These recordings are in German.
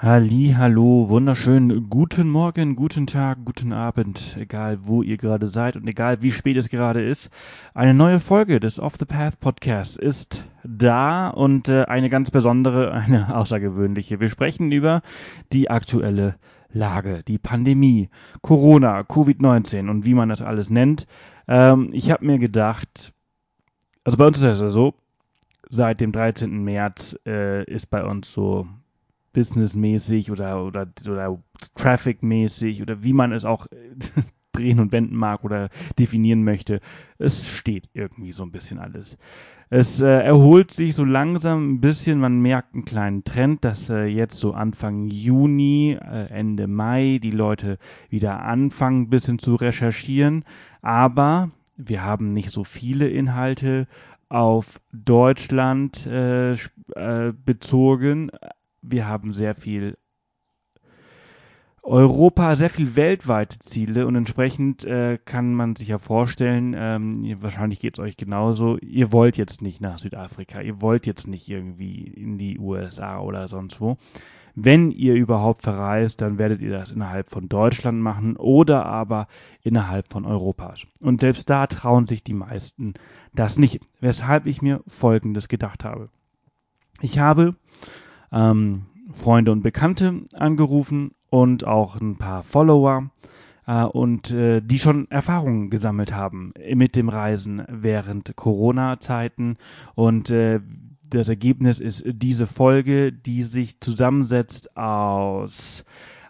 Halli, hallo, wunderschön, guten Morgen, guten Tag, guten Abend, egal wo ihr gerade seid und egal wie spät es gerade ist. Eine neue Folge des Off the Path Podcasts ist da und äh, eine ganz besondere, eine außergewöhnliche. Wir sprechen über die aktuelle Lage, die Pandemie, Corona, Covid-19 und wie man das alles nennt. Ähm, ich habe mir gedacht, also bei uns ist es ja so, seit dem 13. März äh, ist bei uns so businessmäßig oder, oder, oder trafficmäßig oder wie man es auch drehen und wenden mag oder definieren möchte. Es steht irgendwie so ein bisschen alles. Es äh, erholt sich so langsam ein bisschen, man merkt einen kleinen Trend, dass äh, jetzt so Anfang Juni, äh, Ende Mai die Leute wieder anfangen, ein bisschen zu recherchieren. Aber wir haben nicht so viele Inhalte auf Deutschland äh, äh, bezogen, wir haben sehr viel Europa, sehr viel weltweite Ziele und entsprechend äh, kann man sich ja vorstellen, ähm, wahrscheinlich geht es euch genauso, ihr wollt jetzt nicht nach Südafrika, ihr wollt jetzt nicht irgendwie in die USA oder sonst wo. Wenn ihr überhaupt verreist, dann werdet ihr das innerhalb von Deutschland machen oder aber innerhalb von Europas. Und selbst da trauen sich die meisten das nicht, weshalb ich mir Folgendes gedacht habe. Ich habe ähm, Freunde und Bekannte angerufen und auch ein paar Follower äh, und äh, die schon Erfahrungen gesammelt haben mit dem Reisen während Corona-Zeiten. Und äh, das Ergebnis ist diese Folge, die sich zusammensetzt aus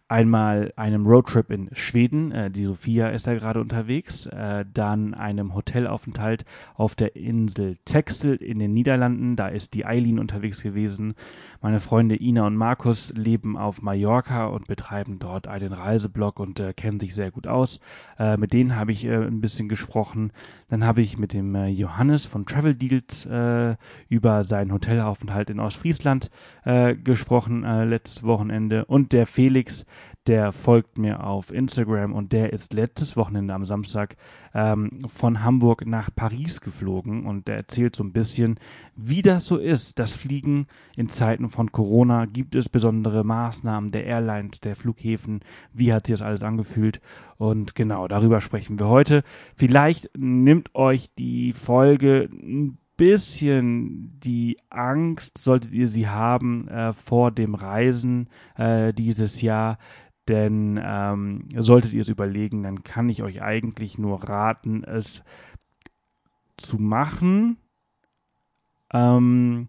einmal einem Roadtrip in Schweden, äh, die Sophia ist da gerade unterwegs, äh, dann einem Hotelaufenthalt auf der Insel Texel in den Niederlanden, da ist die Eileen unterwegs gewesen. Meine Freunde Ina und Markus leben auf Mallorca und betreiben dort einen Reiseblog und äh, kennen sich sehr gut aus. Äh, mit denen habe ich äh, ein bisschen gesprochen. Dann habe ich mit dem äh, Johannes von Travel Deals äh, über seinen Hotelaufenthalt in Ostfriesland äh, gesprochen äh, letztes Wochenende und der Felix, der folgt mir auf Instagram und der ist letztes Wochenende am Samstag ähm, von Hamburg nach Paris geflogen und der erzählt so ein bisschen, wie das so ist. Das Fliegen in Zeiten von Corona, gibt es besondere Maßnahmen der Airlines, der Flughäfen, wie hat sich das alles angefühlt und genau darüber sprechen wir heute. Vielleicht nimmt euch die Folge ein bisschen die Angst, solltet ihr sie haben, äh, vor dem Reisen äh, dieses Jahr. Denn ähm, solltet ihr es überlegen, dann kann ich euch eigentlich nur raten, es zu machen. Ähm,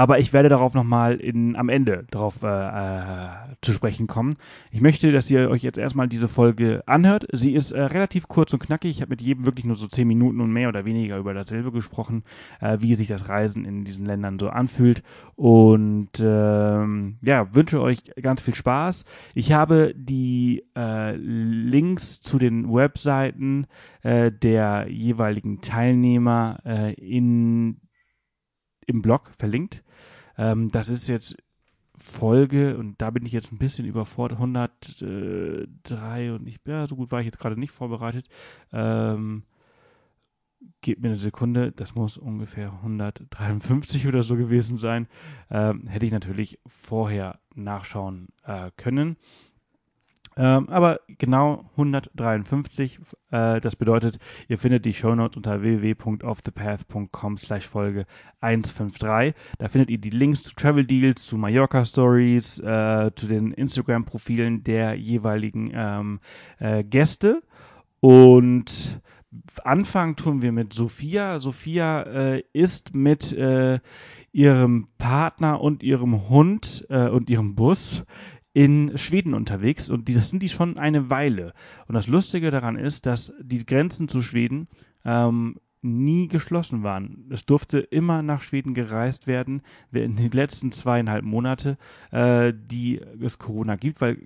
aber ich werde darauf nochmal am Ende darauf äh, äh, zu sprechen kommen. Ich möchte, dass ihr euch jetzt erstmal diese Folge anhört. Sie ist äh, relativ kurz und knackig. Ich habe mit jedem wirklich nur so zehn Minuten und mehr oder weniger über dasselbe gesprochen, äh, wie sich das Reisen in diesen Ländern so anfühlt. Und ähm, ja, wünsche euch ganz viel Spaß. Ich habe die äh, Links zu den Webseiten der jeweiligen Teilnehmer in im Blog verlinkt. Ähm, das ist jetzt Folge und da bin ich jetzt ein bisschen überfordert. 103 und ich, ja, so gut war ich jetzt gerade nicht vorbereitet. Ähm, gebt mir eine Sekunde, das muss ungefähr 153 oder so gewesen sein. Ähm, hätte ich natürlich vorher nachschauen äh, können. Ähm, aber genau 153. Äh, das bedeutet, ihr findet die Shownotes unter www.offthepath.com slash Folge 153. Da findet ihr die Links zu Travel Deals, zu Mallorca Stories, äh, zu den Instagram-Profilen der jeweiligen ähm, äh, Gäste. Und Anfangen tun wir mit Sophia. Sophia äh, ist mit äh, ihrem Partner und ihrem Hund äh, und ihrem Bus in Schweden unterwegs und die, das sind die schon eine Weile. Und das Lustige daran ist, dass die Grenzen zu Schweden ähm, nie geschlossen waren. Es durfte immer nach Schweden gereist werden, in den letzten zweieinhalb Monate, äh, die es Corona gibt, weil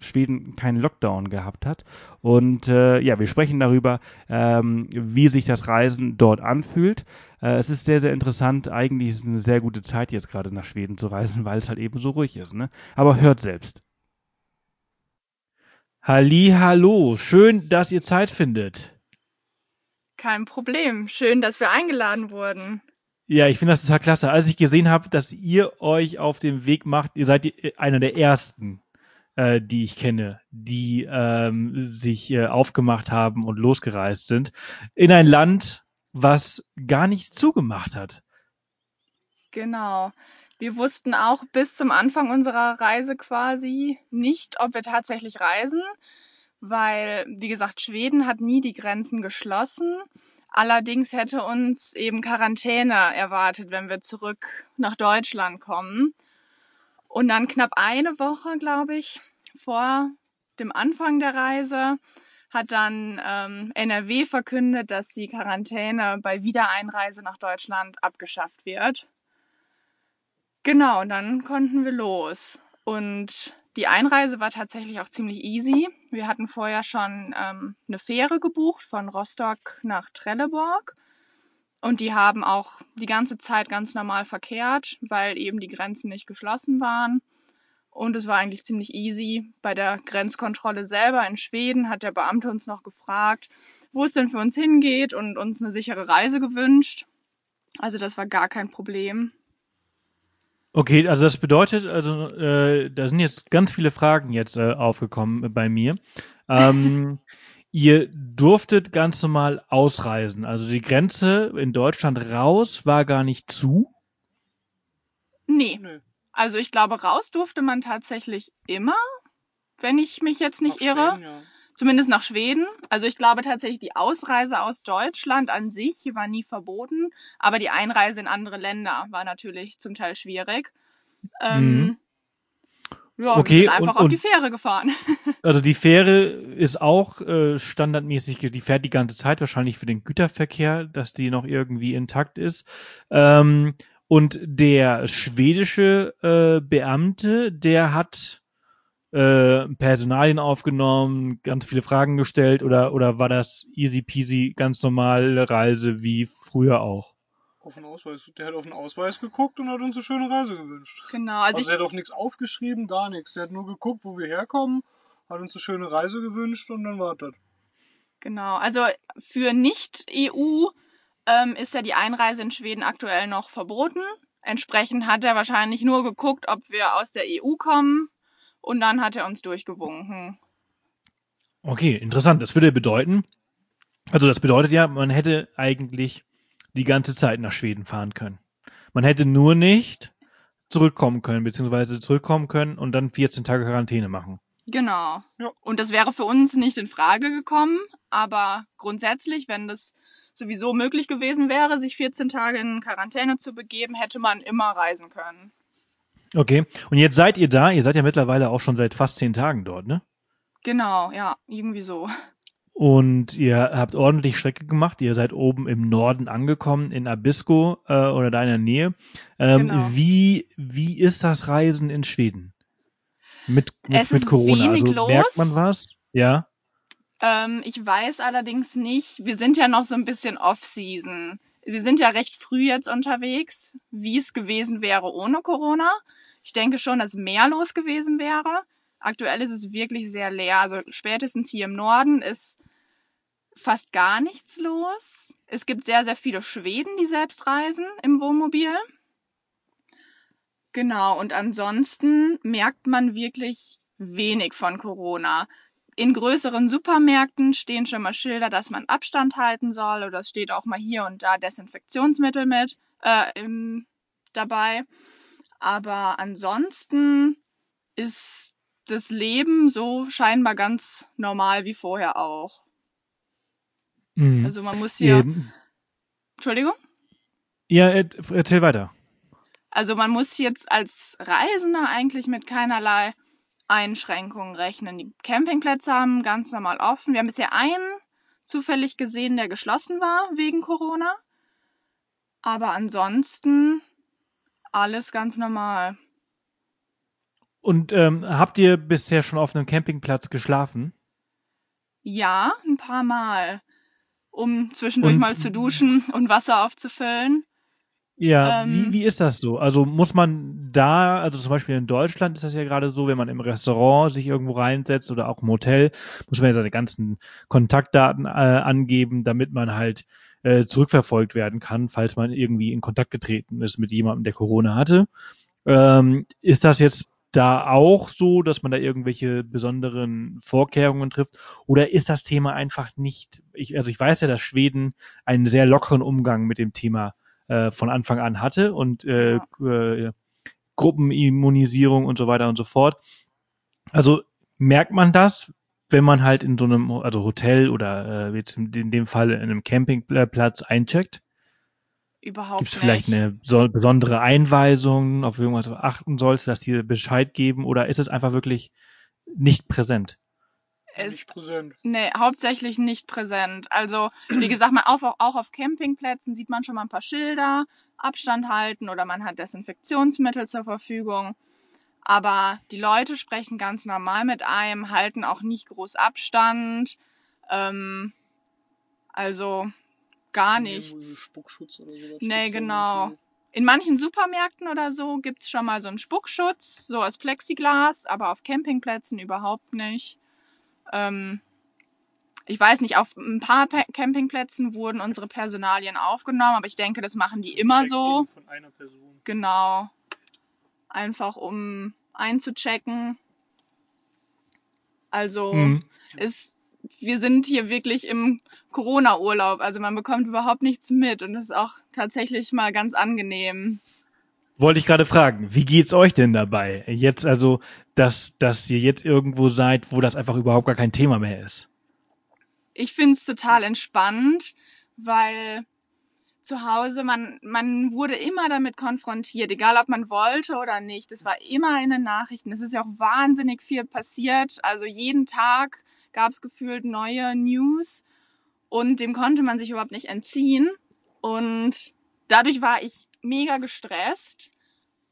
Schweden keinen Lockdown gehabt hat. Und äh, ja, wir sprechen darüber, ähm, wie sich das Reisen dort anfühlt. Äh, es ist sehr, sehr interessant. Eigentlich ist es eine sehr gute Zeit, jetzt gerade nach Schweden zu reisen, weil es halt eben so ruhig ist. Ne? Aber hört selbst. Halli, hallo, schön, dass ihr Zeit findet. Kein Problem. Schön, dass wir eingeladen wurden. Ja, ich finde das total klasse. Als ich gesehen habe, dass ihr euch auf dem Weg macht, ihr seid die, einer der ersten, äh, die ich kenne, die ähm, sich äh, aufgemacht haben und losgereist sind in ein Land, was gar nicht zugemacht hat. Genau. Wir wussten auch bis zum Anfang unserer Reise quasi nicht, ob wir tatsächlich reisen, weil, wie gesagt, Schweden hat nie die Grenzen geschlossen. Allerdings hätte uns eben Quarantäne erwartet, wenn wir zurück nach Deutschland kommen. Und dann knapp eine Woche, glaube ich, vor dem Anfang der Reise hat dann ähm, NRW verkündet, dass die Quarantäne bei Wiedereinreise nach Deutschland abgeschafft wird. Genau, und dann konnten wir los. Und die Einreise war tatsächlich auch ziemlich easy. Wir hatten vorher schon ähm, eine Fähre gebucht von Rostock nach Trelleborg. Und die haben auch die ganze Zeit ganz normal verkehrt, weil eben die Grenzen nicht geschlossen waren. Und es war eigentlich ziemlich easy. Bei der Grenzkontrolle selber in Schweden hat der Beamte uns noch gefragt, wo es denn für uns hingeht und uns eine sichere Reise gewünscht. Also das war gar kein Problem. Okay, also das bedeutet, also äh, da sind jetzt ganz viele Fragen jetzt äh, aufgekommen bei mir. Ähm, ihr durftet ganz normal ausreisen. Also die Grenze in Deutschland raus war gar nicht zu. Nee. nee. Also ich glaube, raus durfte man tatsächlich immer, wenn ich mich jetzt nicht Nach irre. Schweden, ja. Zumindest nach Schweden. Also ich glaube tatsächlich, die Ausreise aus Deutschland an sich war nie verboten, aber die Einreise in andere Länder war natürlich zum Teil schwierig. Ähm, mhm. Ja, okay, wir sind einfach und, auf die Fähre gefahren. Also die Fähre ist auch äh, standardmäßig, die fährt die ganze Zeit, wahrscheinlich für den Güterverkehr, dass die noch irgendwie intakt ist. Ähm, und der schwedische äh, Beamte, der hat äh, Personalien aufgenommen, ganz viele Fragen gestellt oder, oder war das easy peasy, ganz normale Reise wie früher auch? Auf den Ausweis. Der hat auf den Ausweis geguckt und hat uns eine schöne Reise gewünscht. Genau. Also, also er hat auch nichts aufgeschrieben, gar nichts. Er hat nur geguckt, wo wir herkommen, hat uns eine schöne Reise gewünscht und dann war das. Genau. Also für Nicht-EU ähm, ist ja die Einreise in Schweden aktuell noch verboten. Entsprechend hat er wahrscheinlich nur geguckt, ob wir aus der EU kommen und dann hat er uns durchgewunken. Okay, interessant. Das würde bedeuten, also das bedeutet ja, man hätte eigentlich die ganze Zeit nach Schweden fahren können. Man hätte nur nicht zurückkommen können, beziehungsweise zurückkommen können und dann 14 Tage Quarantäne machen. Genau. Ja. Und das wäre für uns nicht in Frage gekommen, aber grundsätzlich, wenn das sowieso möglich gewesen wäre, sich 14 Tage in Quarantäne zu begeben, hätte man immer reisen können. Okay. Und jetzt seid ihr da. Ihr seid ja mittlerweile auch schon seit fast zehn Tagen dort, ne? Genau, ja, irgendwie so. Und ihr habt ordentlich Strecke gemacht. Ihr seid oben im Norden angekommen, in Abisko äh, oder da in der Nähe. Ähm, genau. wie, wie ist das Reisen in Schweden? Mit, mit, mit Corona. also los. merkt man was? Ja. Ähm, ich weiß allerdings nicht. Wir sind ja noch so ein bisschen Off-Season. Wir sind ja recht früh jetzt unterwegs, wie es gewesen wäre ohne Corona. Ich denke schon, dass mehr los gewesen wäre. Aktuell ist es wirklich sehr leer. Also spätestens hier im Norden ist fast gar nichts los. Es gibt sehr, sehr viele Schweden, die selbst reisen im Wohnmobil. Genau, und ansonsten merkt man wirklich wenig von Corona. In größeren Supermärkten stehen schon mal Schilder, dass man Abstand halten soll, oder es steht auch mal hier und da Desinfektionsmittel mit äh, im, dabei. Aber ansonsten ist das Leben so scheinbar ganz normal wie vorher auch. Mhm. Also man muss hier. Eben. Entschuldigung? Ja, erzähl weiter. Also man muss jetzt als Reisender eigentlich mit keinerlei Einschränkungen rechnen. Die Campingplätze haben ganz normal offen. Wir haben bisher einen zufällig gesehen, der geschlossen war wegen Corona. Aber ansonsten alles ganz normal. Und ähm, habt ihr bisher schon auf einem Campingplatz geschlafen? Ja, ein paar Mal. Um zwischendurch und, mal zu duschen und Wasser aufzufüllen. Ja, ähm, wie, wie ist das so? Also muss man da, also zum Beispiel in Deutschland ist das ja gerade so, wenn man im Restaurant sich irgendwo reinsetzt oder auch im Hotel, muss man ja seine ganzen Kontaktdaten äh, angeben, damit man halt äh, zurückverfolgt werden kann, falls man irgendwie in Kontakt getreten ist mit jemandem, der Corona hatte. Ähm, ist das jetzt da auch so, dass man da irgendwelche besonderen Vorkehrungen trifft? Oder ist das Thema einfach nicht, ich, also ich weiß ja, dass Schweden einen sehr lockeren Umgang mit dem Thema äh, von Anfang an hatte und äh, äh, Gruppenimmunisierung und so weiter und so fort. Also merkt man das, wenn man halt in so einem, also Hotel oder äh, jetzt in, dem Fall in einem Campingplatz eincheckt? Überhaupt Gibt es nicht. vielleicht eine so, besondere Einweisung, auf irgendwas achten sollte, dass die Bescheid geben oder ist es einfach wirklich nicht präsent? Es, Nicht präsent. nee, hauptsächlich nicht präsent. Also, wie gesagt, man auch, auch auf Campingplätzen sieht man schon mal ein paar Schilder, Abstand halten oder man hat Desinfektionsmittel zur Verfügung. Aber die Leute sprechen ganz normal mit einem, halten auch nicht groß Abstand. Ähm, also gar nichts. Spuckschutz oder sowas. Nee, genau. In manchen Supermärkten oder so gibt's schon mal so einen Spuckschutz, so aus Plexiglas, aber auf Campingplätzen überhaupt nicht. Ähm, ich weiß nicht, auf ein paar Pa- Campingplätzen wurden unsere Personalien aufgenommen, aber ich denke, das machen die immer so. Von einer Person. Genau. Einfach um einzuchecken. Also Mhm. ist, wir sind hier wirklich im Corona-Urlaub. Also man bekommt überhaupt nichts mit und das ist auch tatsächlich mal ganz angenehm. Wollte ich gerade fragen, wie geht's euch denn dabei? Jetzt also, dass, dass ihr jetzt irgendwo seid, wo das einfach überhaupt gar kein Thema mehr ist. Ich find's total entspannt, weil zu Hause, man, man wurde immer damit konfrontiert, egal ob man wollte oder nicht. Es war immer in den Nachrichten. Es ist ja auch wahnsinnig viel passiert. Also jeden Tag gab's gefühlt neue News und dem konnte man sich überhaupt nicht entziehen. Und dadurch war ich mega gestresst.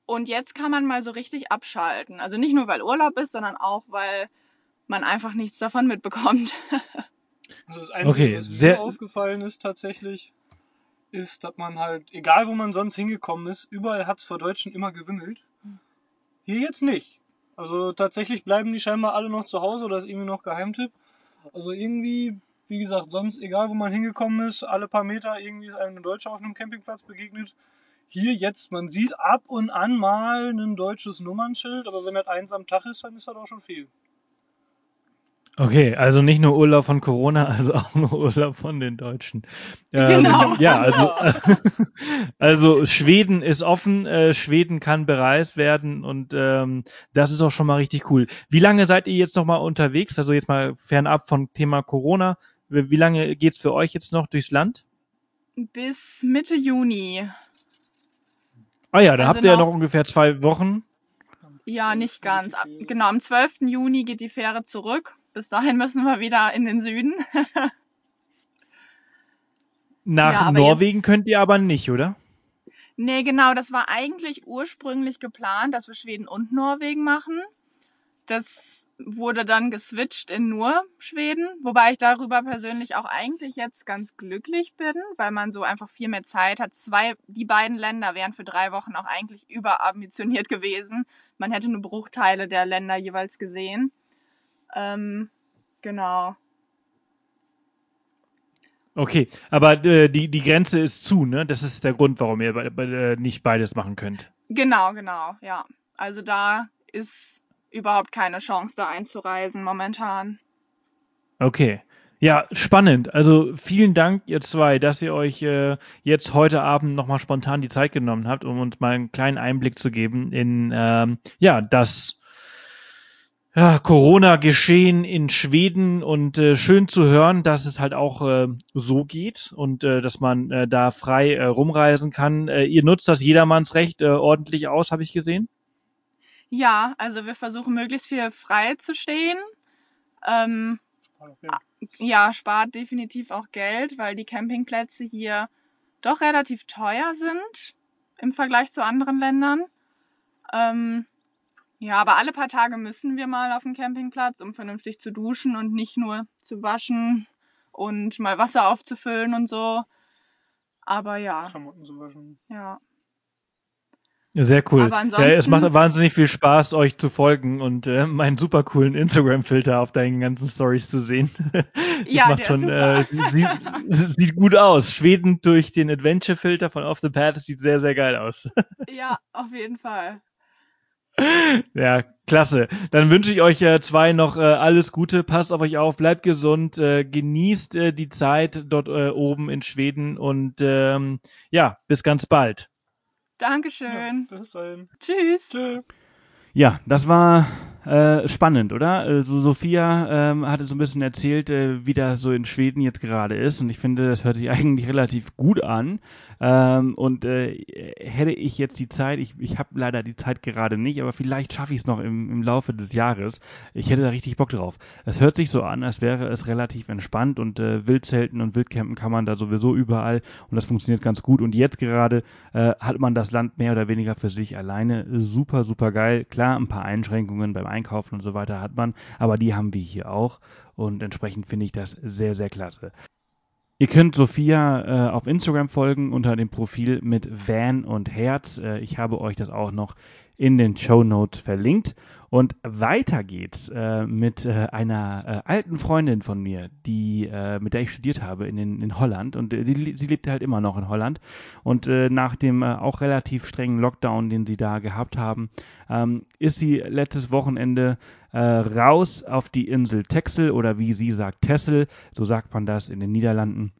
Und jetzt kann man mal so richtig abschalten. Also nicht nur, weil Urlaub ist, sondern auch, weil man einfach nichts davon mitbekommt. Also das Einzige, Okay, was sehr- mir aufgefallen ist tatsächlich, ist, dass man halt, egal wo man sonst hingekommen ist, überall hat's vor Deutschen immer gewimmelt. Hier jetzt nicht. Also tatsächlich bleiben die scheinbar alle noch zu Hause oder ist irgendwie noch Geheimtipp. Also irgendwie, wie gesagt, sonst, egal wo man hingekommen ist, alle paar Meter irgendwie ist einem ein Deutscher auf einem Campingplatz begegnet. Hier jetzt, man sieht ab und an mal ein deutsches Nummernschild, aber wenn das eins am Tag ist, dann ist das auch schon viel. Okay, also nicht nur Urlaub von Corona, also auch nur Urlaub von den Deutschen. Ähm, Genau. Ja, also, also Schweden ist offen, äh, Schweden kann bereist werden und ähm, das ist auch schon mal richtig cool. Wie lange seid ihr jetzt noch mal unterwegs? Also jetzt mal fernab vom Thema Corona. Wie wie lange geht's für euch jetzt noch durchs Land? Bis Mitte Juni. Ah ja, da Also habt ihr ja noch- ungefähr zwei Wochen. Ja, nicht ganz. Ab- Genau, am 12. Juni geht die Fähre zurück. Bis dahin müssen wir wieder in den Süden. Nach Ja, Norwegen jetzt- könnt ihr aber nicht, oder? Nee, genau, das war eigentlich ursprünglich geplant, dass wir Schweden und Norwegen machen. Das wurde dann geswitcht in nur Schweden, wobei ich darüber persönlich auch eigentlich jetzt ganz glücklich bin, weil man so einfach viel mehr Zeit hat. Zwei, die beiden Länder wären für drei Wochen auch eigentlich überambitioniert gewesen. Man hätte nur Bruchteile der Länder jeweils gesehen. Ähm, genau. Okay, aber äh, die, die Grenze ist zu, ne? Das ist der Grund, warum ihr be be äh, nicht beides machen könnt. Genau, genau, ja. Also da ist überhaupt keine Chance, da einzureisen momentan. Okay. Ja, spannend. Also vielen Dank, ihr zwei, dass ihr euch äh, jetzt heute Abend nochmal spontan die Zeit genommen habt, um uns mal einen kleinen Einblick zu geben in ähm, ja das ja, Corona-Geschehen in Schweden und äh, schön zu hören, dass es halt auch äh, so geht und äh, dass man äh, da frei äh, rumreisen kann. Äh, ihr nutzt das Jedermannsrecht äh, ordentlich aus, habe ich gesehen. Ja, also wir versuchen möglichst viel frei zu stehen. Ähm, ja, spart definitiv auch Geld, weil die Campingplätze hier doch relativ teuer sind im Vergleich zu anderen Ländern. Ähm, ja, aber alle paar Tage müssen wir mal auf den Campingplatz, um vernünftig zu duschen und nicht nur zu waschen und mal Wasser aufzufüllen und so. Aber ja, Klamotten zu waschen. ja. Sehr cool. Aber ja, es macht ansonsten- wahnsinnig viel Spaß, euch zu folgen und äh, meinen super coolen Instagram-Filter auf deinen ganzen Stories zu sehen. das Ja, macht der schon, ist äh, sieht, sieht gut aus. Schweden durch den Adventure-Filter von Off the Path, sieht sehr, sehr geil aus. Ja, auf jeden Fall. ja, klasse. Dann wünsche ich euch äh, zwei noch äh, alles Gute. Passt auf euch auf, bleibt gesund, äh, genießt äh, die Zeit dort äh, oben in Schweden und ähm, ja, bis ganz bald. Dankeschön. Ja, bis dahin. Tschüss. Tschö. Ja, das war äh, spannend, oder? Äh, so Sophia ähm, hatte so ein bisschen erzählt, äh, wie das so in Schweden jetzt gerade ist. Und ich finde, das hört sich eigentlich relativ gut an. Ähm, und äh, hätte ich jetzt die Zeit, ich, ich habe leider die Zeit gerade nicht, aber vielleicht schaffe ich es noch im, im Laufe des Jahres. Ich hätte da richtig Bock drauf. Es hört sich so an, als wäre es relativ entspannt und äh, Wildzelten und Wildcampen kann man da sowieso überall und das funktioniert ganz gut. Und jetzt gerade hat man das Land mehr oder weniger für sich alleine. Super, super geil. Klar, ein paar Einschränkungen beim Einkaufen und so weiter hat man, aber die haben wir hier auch und entsprechend finde ich das sehr, sehr klasse. Ihr könnt Sophia äh, auf Instagram folgen unter dem Profil mit Van und Herz. Äh, ich habe euch das auch noch in den Show Notes verlinkt. Und weiter geht's äh, mit äh, einer äh, alten Freundin von mir, die äh, mit der ich studiert habe in, in, in Holland und äh, die, sie lebt halt immer noch in Holland und äh, nach dem auch relativ strengen Lockdown, den sie da gehabt haben, ähm, ist sie letztes Wochenende raus auf die Insel Texel oder wie sie sagt Tessel, so sagt man das in den Niederlanden.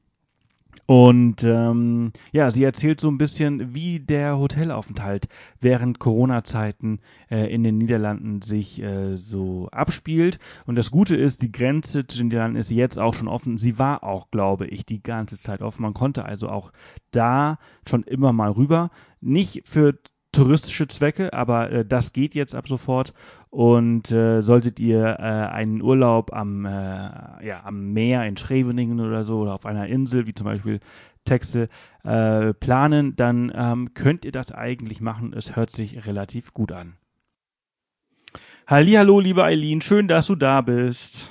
Und ähm, ja, sie erzählt so ein bisschen, wie der Hotelaufenthalt während Corona-Zeiten äh, in den Niederlanden sich äh, so abspielt. Und das Gute ist, die Grenze zu den Niederlanden ist jetzt auch schon offen. Sie war auch, glaube ich, die ganze Zeit offen. Man konnte also auch da schon immer mal rüber. Nicht für touristische Zwecke, aber äh, das geht jetzt ab sofort. Und äh, solltet ihr äh, einen Urlaub am, äh, ja, am Meer in Scheveningen oder so oder auf einer Insel, wie zum Beispiel Texel, äh, planen, dann ähm, könnt ihr das eigentlich machen. Es hört sich relativ gut an. Hallihallo, liebe Eileen, schön, dass du da bist.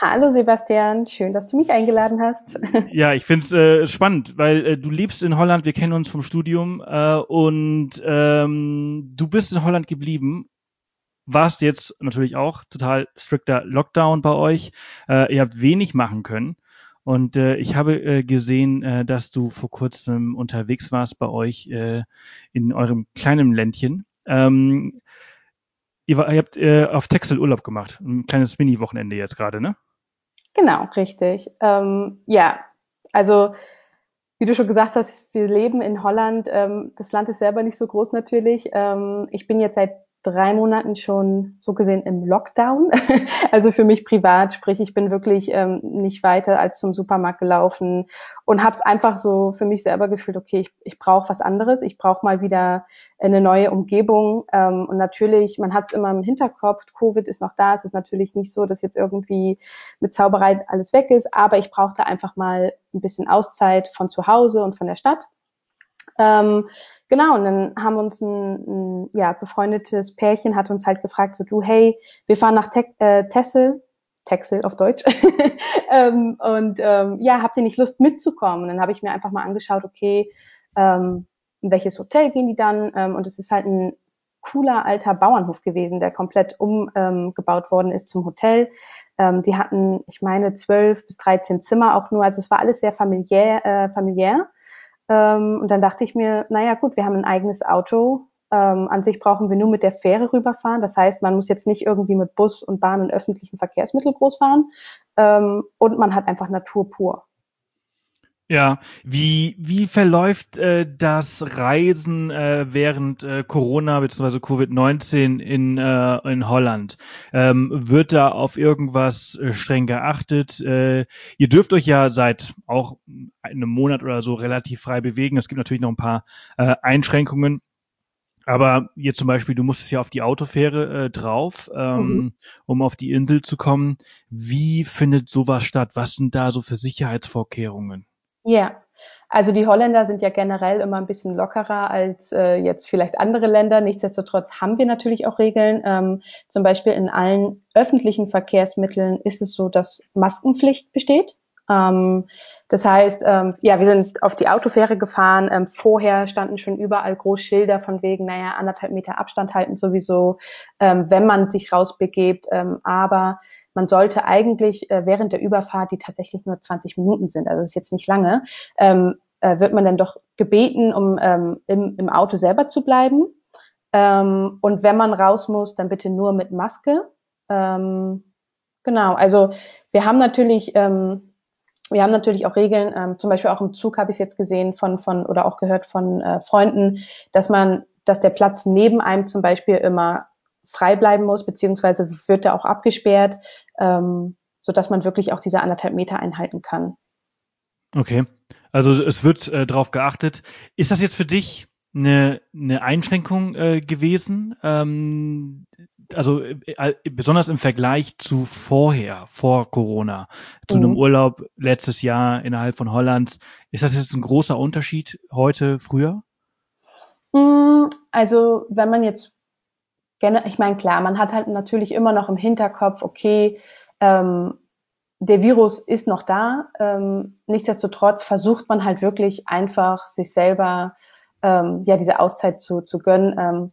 Hallo Sebastian, schön, dass du mich eingeladen hast. Ja, ich find's äh, spannend, weil äh, du lebst in Holland, wir kennen uns vom Studium äh, und ähm, du bist in Holland geblieben, warst jetzt natürlich auch total strikter Lockdown bei euch. Äh, ihr habt wenig machen können und äh, ich habe äh, gesehen, äh, dass du vor kurzem unterwegs warst bei euch äh, in eurem kleinen Ländchen. Ähm, ihr, war, ihr habt äh, auf Texel Urlaub gemacht, ein kleines Mini-Wochenende jetzt gerade, ne? Genau, richtig. Ähm, ja, also wie du schon gesagt hast, wir leben in Holland. Ähm, das Land ist selber nicht so groß natürlich. Ähm, ich bin jetzt seit drei Monaten schon so gesehen im Lockdown. also für mich privat, sprich ich bin wirklich ähm, nicht weiter als zum Supermarkt gelaufen und habe es einfach so für mich selber gefühlt, okay, ich, ich brauche was anderes, ich brauche mal wieder eine neue Umgebung. Ähm, und natürlich, man hat es immer im Hinterkopf, Covid ist noch da, es ist natürlich nicht so, dass jetzt irgendwie mit Zauberei alles weg ist, aber ich brauchte einfach mal ein bisschen Auszeit von zu Hause und von der Stadt. Ähm, genau, und dann haben uns ein, ein ja, befreundetes Pärchen hat uns halt gefragt, so du, hey, wir fahren nach Te äh, Tessel, Texel auf Deutsch. ähm, und ähm, ja, habt ihr nicht Lust mitzukommen? Und dann habe ich mir einfach mal angeschaut, okay, ähm, in welches Hotel gehen die dann? Ähm, und es ist halt ein cooler alter Bauernhof gewesen, der komplett umgebaut ähm, worden ist zum Hotel. Ähm, die hatten, ich meine, zwölf bis dreizehn Zimmer auch nur. Also es war alles sehr familiär. Äh, familiär. Ähm, und dann dachte ich mir, naja gut, wir haben ein eigenes Auto. Ähm, an sich brauchen wir nur mit der Fähre rüberfahren. Das heißt, man muss jetzt nicht irgendwie mit Bus und Bahn und öffentlichen Verkehrsmitteln groß fahren. Ähm, und man hat einfach Natur pur. Ja, wie, wie verläuft äh, das Reisen äh, während äh, Corona bzw. Covid-19 in, äh, in Holland? Ähm, wird da auf irgendwas äh, streng geachtet? Äh, ihr dürft euch ja seit auch einem Monat oder so relativ frei bewegen. Es gibt natürlich noch ein paar äh, Einschränkungen. Aber jetzt zum Beispiel, du musstest ja auf die Autofähre äh, drauf, ähm, mhm. um auf die Insel zu kommen. Wie findet sowas statt? Was sind da so für Sicherheitsvorkehrungen? Ja, also die Holländer sind ja generell immer ein bisschen lockerer als äh, jetzt vielleicht andere Länder. Nichtsdestotrotz haben wir natürlich auch Regeln. Ähm, zum Beispiel in allen öffentlichen Verkehrsmitteln ist es so, dass Maskenpflicht besteht. Ähm, das heißt, ähm, ja, wir sind auf die Autofähre gefahren. Ähm, vorher standen schon überall groß Schilder von wegen, naja, anderthalb Meter Abstand halten sowieso, ähm, wenn man sich rausbegebt. Ähm, aber man sollte eigentlich äh, während der Überfahrt, die tatsächlich nur 20 Minuten sind, also das ist jetzt nicht lange, ähm, äh, wird man dann doch gebeten, um ähm, im, im Auto selber zu bleiben. Ähm, und wenn man raus muss, dann bitte nur mit Maske. Ähm, genau, also wir haben natürlich ähm, wir haben natürlich auch Regeln, ähm, zum Beispiel auch im Zug habe ich es jetzt gesehen von, von oder auch gehört von äh, Freunden, dass man, dass der Platz neben einem zum Beispiel immer frei bleiben muss, beziehungsweise wird er auch abgesperrt, ähm, so dass man wirklich auch diese anderthalb Meter einhalten kann. Okay, also es wird äh, darauf geachtet. Ist das jetzt für dich eine, eine Einschränkung äh, gewesen? Ähm, also äh, äh, besonders im Vergleich zu vorher, vor Corona, zu mhm. einem Urlaub letztes Jahr innerhalb von Hollands, ist das jetzt ein großer Unterschied heute, früher? Mm, also wenn man jetzt ich meine klar, man hat halt natürlich immer noch im Hinterkopf, okay, ähm, der Virus ist noch da. Ähm, nichtsdestotrotz versucht man halt wirklich einfach sich selber ähm, ja diese Auszeit zu, zu gönnen. Ähm,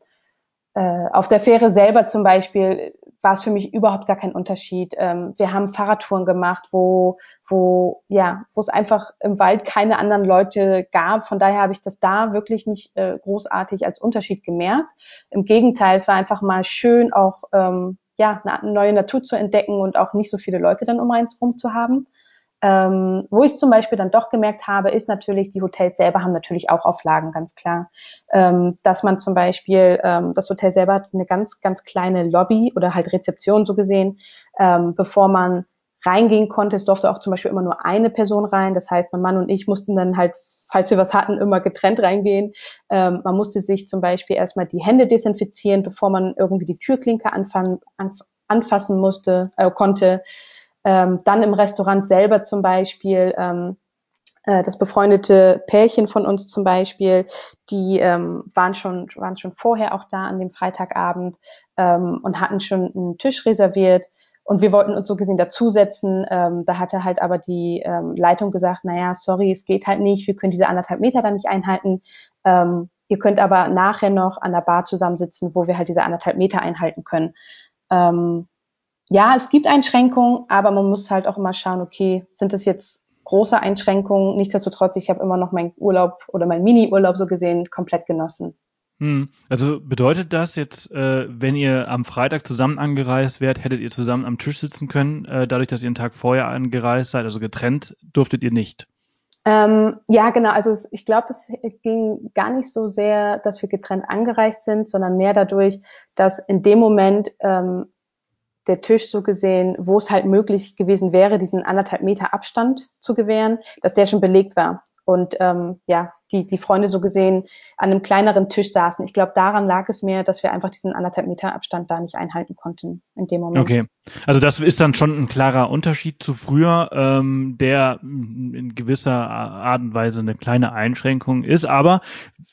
äh, auf der Fähre selber zum Beispiel war es für mich überhaupt gar kein Unterschied. Ähm, wir haben Fahrradtouren gemacht, wo, wo, ja, wo es einfach im Wald keine anderen Leute gab. Von daher habe ich das da wirklich nicht äh, großartig als Unterschied gemerkt. Im Gegenteil, es war einfach mal schön, auch ähm, ja, eine neue Natur zu entdecken und auch nicht so viele Leute dann um eins rum zu haben. Ähm, wo ich zum Beispiel dann doch gemerkt habe, ist natürlich, die Hotels selber haben natürlich auch Auflagen, ganz klar. Ähm, dass man zum Beispiel, ähm, das Hotel selber hat eine ganz, ganz kleine Lobby oder halt Rezeption so gesehen, ähm, bevor man reingehen konnte. Es durfte auch zum Beispiel immer nur eine Person rein. Das heißt, mein Mann und ich mussten dann halt, falls wir was hatten, immer getrennt reingehen. Ähm, man musste sich zum Beispiel erstmal die Hände desinfizieren, bevor man irgendwie die Türklinke anfangen, anfassen musste, äh, konnte. Ähm, dann im Restaurant selber zum Beispiel, ähm, äh, das befreundete Pärchen von uns zum Beispiel, die ähm, waren schon waren schon vorher auch da an dem Freitagabend ähm, und hatten schon einen Tisch reserviert. Und wir wollten uns so gesehen dazusetzen. Ähm, da hatte halt aber die ähm, Leitung gesagt, naja, sorry, es geht halt nicht, wir können diese anderthalb Meter da nicht einhalten. Ähm, ihr könnt aber nachher noch an der Bar zusammensitzen, wo wir halt diese anderthalb Meter einhalten können. Ähm, ja, es gibt Einschränkungen, aber man muss halt auch immer schauen, okay, sind das jetzt große Einschränkungen? Nichtsdestotrotz, ich habe immer noch meinen Urlaub oder meinen Mini-Urlaub so gesehen komplett genossen. Hm. Also bedeutet das jetzt, äh, wenn ihr am Freitag zusammen angereist wärt, hättet ihr zusammen am Tisch sitzen können, äh, dadurch, dass ihr einen Tag vorher angereist seid, also getrennt, durftet ihr nicht? Ähm, ja, genau. Also es, ich glaube, das ging gar nicht so sehr, dass wir getrennt angereist sind, sondern mehr dadurch, dass in dem Moment ähm, der Tisch so gesehen, wo es halt möglich gewesen wäre, diesen anderthalb Meter Abstand zu gewähren, dass der schon belegt war. Und ähm, ja, die, die Freunde so gesehen an einem kleineren Tisch saßen. Ich glaube, daran lag es mir, dass wir einfach diesen anderthalb Meter Abstand da nicht einhalten konnten in dem Moment. Okay, also das ist dann schon ein klarer Unterschied zu früher, ähm, der in gewisser Art und Weise eine kleine Einschränkung ist, aber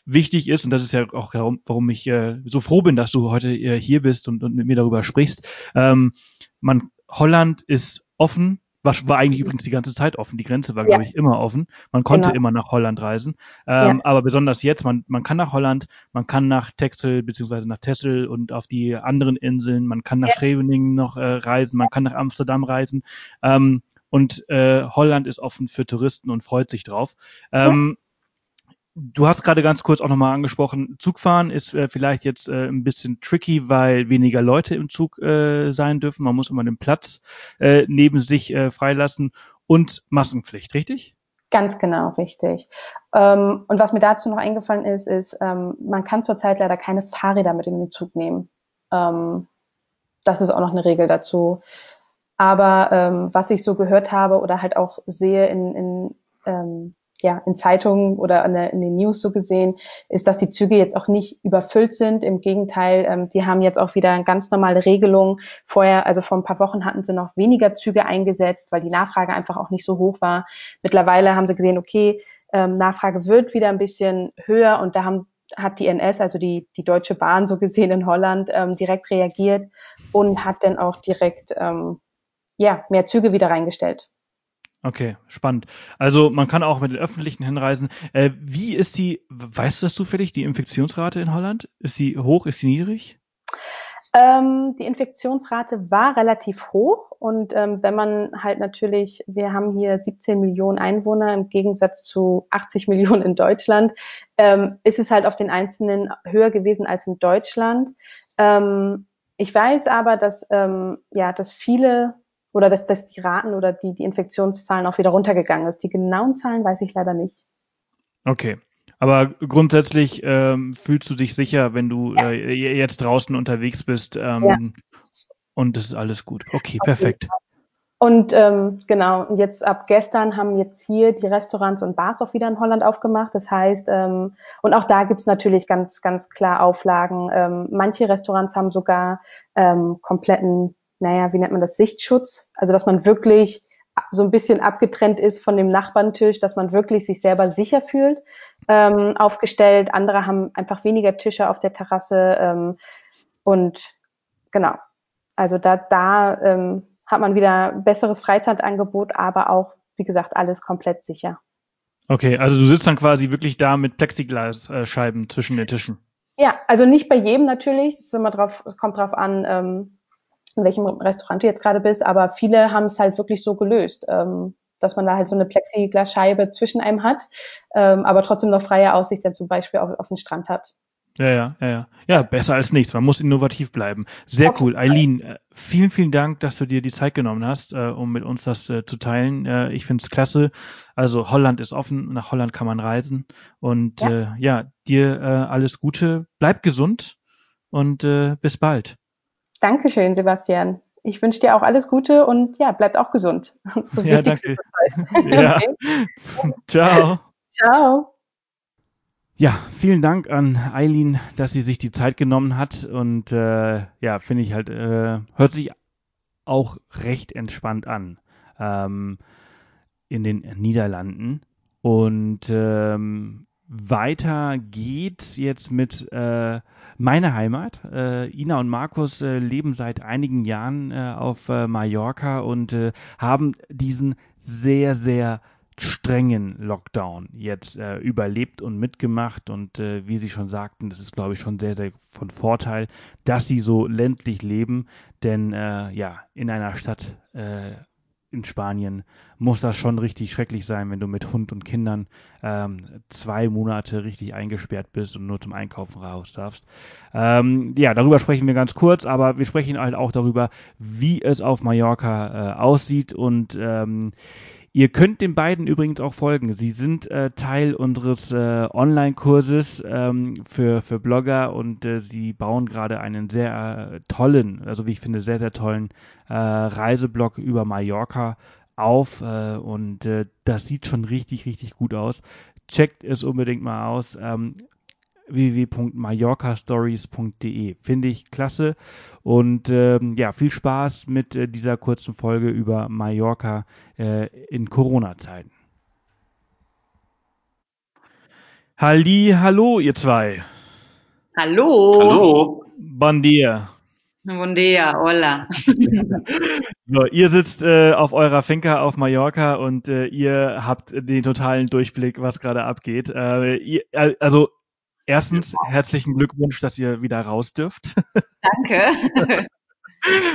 wichtig ist, und das ist ja auch warum ich äh, so froh bin, dass du heute äh, hier bist und, und mit mir darüber sprichst, ähm, man, Holland ist offen war, war eigentlich übrigens die ganze Zeit offen. Die Grenze war, glaube ich, immer offen. Man konnte genau. immer nach Holland reisen. Ähm, ja. Aber besonders jetzt, man, man kann nach Holland, man kann nach Texel beziehungsweise nach Texel und auf die anderen Inseln, man kann nach ja. Scheveningen noch äh, reisen, man kann nach Amsterdam reisen. Ähm, und äh, Holland ist offen für Touristen und freut sich drauf. Ähm, Du hast gerade ganz kurz auch nochmal angesprochen, Zugfahren ist äh, vielleicht jetzt äh, ein bisschen tricky, weil weniger Leute im Zug äh, sein dürfen. Man muss immer den Platz äh, neben sich äh, freilassen und Maskenpflicht, richtig? Ganz genau, richtig. Ähm, und was mir dazu noch eingefallen ist, ist, ähm, man kann zurzeit leider keine Fahrräder mit in den Zug nehmen. Ähm, das ist auch noch eine Regel dazu. Aber ähm, was ich so gehört habe oder halt auch sehe in, in ähm, ja, in Zeitungen oder in, den News so gesehen, ist, dass die Züge jetzt auch nicht überfüllt sind. Im Gegenteil, ähm, die haben jetzt auch wieder ganz normale Regelungen. Vorher, also vor ein paar Wochen hatten sie noch weniger Züge eingesetzt, weil die Nachfrage einfach auch nicht so hoch war. Mittlerweile haben sie gesehen, okay, ähm, Nachfrage wird wieder ein bisschen höher und da haben hat die NS, also die, die Deutsche Bahn so gesehen in Holland, ähm, direkt reagiert und hat dann auch direkt ähm, ja, mehr Züge wieder reingestellt. Okay, spannend. Also man kann auch mit den öffentlichen hinreisen. Äh, wie ist die, weißt du das zufällig, die Infektionsrate in Holland? Ist sie hoch, ist sie niedrig? Ähm, die Infektionsrate war relativ hoch und ähm, wenn man halt natürlich, wir haben hier 17 Millionen Einwohner im Gegensatz zu 80 Millionen in Deutschland, ähm, ist es halt auf den Einzelnen höher gewesen als in Deutschland. Ähm, ich weiß aber, dass ähm, ja, dass viele oder dass, dass die Raten oder die, die Infektionszahlen auch wieder runtergegangen ist. Die genauen Zahlen weiß ich leider nicht. Okay. Aber grundsätzlich ähm, fühlst du dich sicher, wenn du ja. äh, jetzt draußen unterwegs bist ähm, ja. und es ist alles gut. Okay, perfekt. Und ähm, genau, und jetzt ab gestern haben jetzt hier die Restaurants und Bars auch wieder in Holland aufgemacht. Das heißt, ähm, und auch da gibt's natürlich ganz, ganz klar Auflagen. Ähm, manche Restaurants haben sogar ähm, kompletten naja, wie nennt man das, Sichtschutz. Also dass man wirklich so ein bisschen abgetrennt ist von dem Nachbarntisch, dass man wirklich sich selber sicher fühlt, ähm, aufgestellt. Andere haben einfach weniger Tische auf der Terrasse ähm, und genau. Also da, da ähm, hat man wieder besseres Freizeitangebot, aber auch, wie gesagt, alles komplett sicher. Okay, also du sitzt dann quasi wirklich da mit Plexiglasscheiben zwischen den Tischen. Ja, also nicht bei jedem natürlich. Es, ist immer drauf, es kommt drauf an, ähm, in welchem Restaurant du jetzt gerade bist, aber viele haben es halt wirklich so gelöst, ähm, dass man da halt so eine Plexiglasscheibe zwischen einem hat, ähm, aber trotzdem noch freie Aussicht dann zum Beispiel auf, auf den Strand hat. Ja, ja, ja, ja. Ja, besser als nichts. Man muss innovativ bleiben. Sehr okay. cool. Eileen, äh, vielen, vielen Dank, dass du dir die Zeit genommen hast, äh, um mit uns das äh, zu teilen. Äh, ich finde es klasse. Also Holland ist offen, nach Holland kann man reisen. Und ja, äh, ja dir äh, alles Gute. Bleib gesund und bis bald. Dankeschön, Sebastian. Ich wünsche dir auch alles Gute und ja, bleibt auch gesund. Das ist das ja, Wichtigste. Danke. ja. Ciao. Ciao. Ja, vielen Dank an Eileen, dass sie sich die Zeit genommen hat und äh, ja, finde ich halt, äh, hört sich auch recht entspannt an ähm, in den Niederlanden und ähm, weiter geht's jetzt mit äh, meiner Heimat. Äh, Ina und Markus äh, leben seit einigen Jahren äh, auf äh, Mallorca und äh, haben diesen sehr, sehr strengen Lockdown jetzt äh, überlebt und mitgemacht und wie Sie schon sagten, das ist glaube ich schon sehr, sehr von Vorteil, dass Sie so ländlich leben, denn ja, in einer Stadt in Spanien muss das schon richtig schrecklich sein, wenn du mit Hund und Kindern ähm, zwei Monate richtig eingesperrt bist und nur zum Einkaufen raus darfst. Ähm, ja, darüber sprechen wir ganz kurz, aber wir sprechen halt auch darüber, wie es auf Mallorca äh, aussieht und ähm, Ihr könnt den beiden übrigens auch folgen. Sie sind äh, Teil unseres äh, Online-Kurses ähm, für, für Blogger und äh, sie bauen gerade einen sehr äh, tollen, also wie ich finde, sehr, sehr tollen äh, Reiseblog über Mallorca auf äh, und äh, das sieht schon richtig, richtig gut aus. Checkt es unbedingt mal aus. Ähm, www.mallorcastories.de. Finde ich klasse. Und ähm, ja, viel Spaß mit äh, dieser kurzen Folge über Mallorca äh, in Corona-Zeiten. Halli, hallo, ihr zwei. Hallo. Hallo. Bon dia. Bon dia, hola. so, ihr sitzt äh, auf eurer Finca auf Mallorca und äh, ihr habt den totalen Durchblick, was gerade abgeht. Äh, ihr, äh, also Erstens, herzlichen Glückwunsch, dass ihr wieder raus dürft. Danke.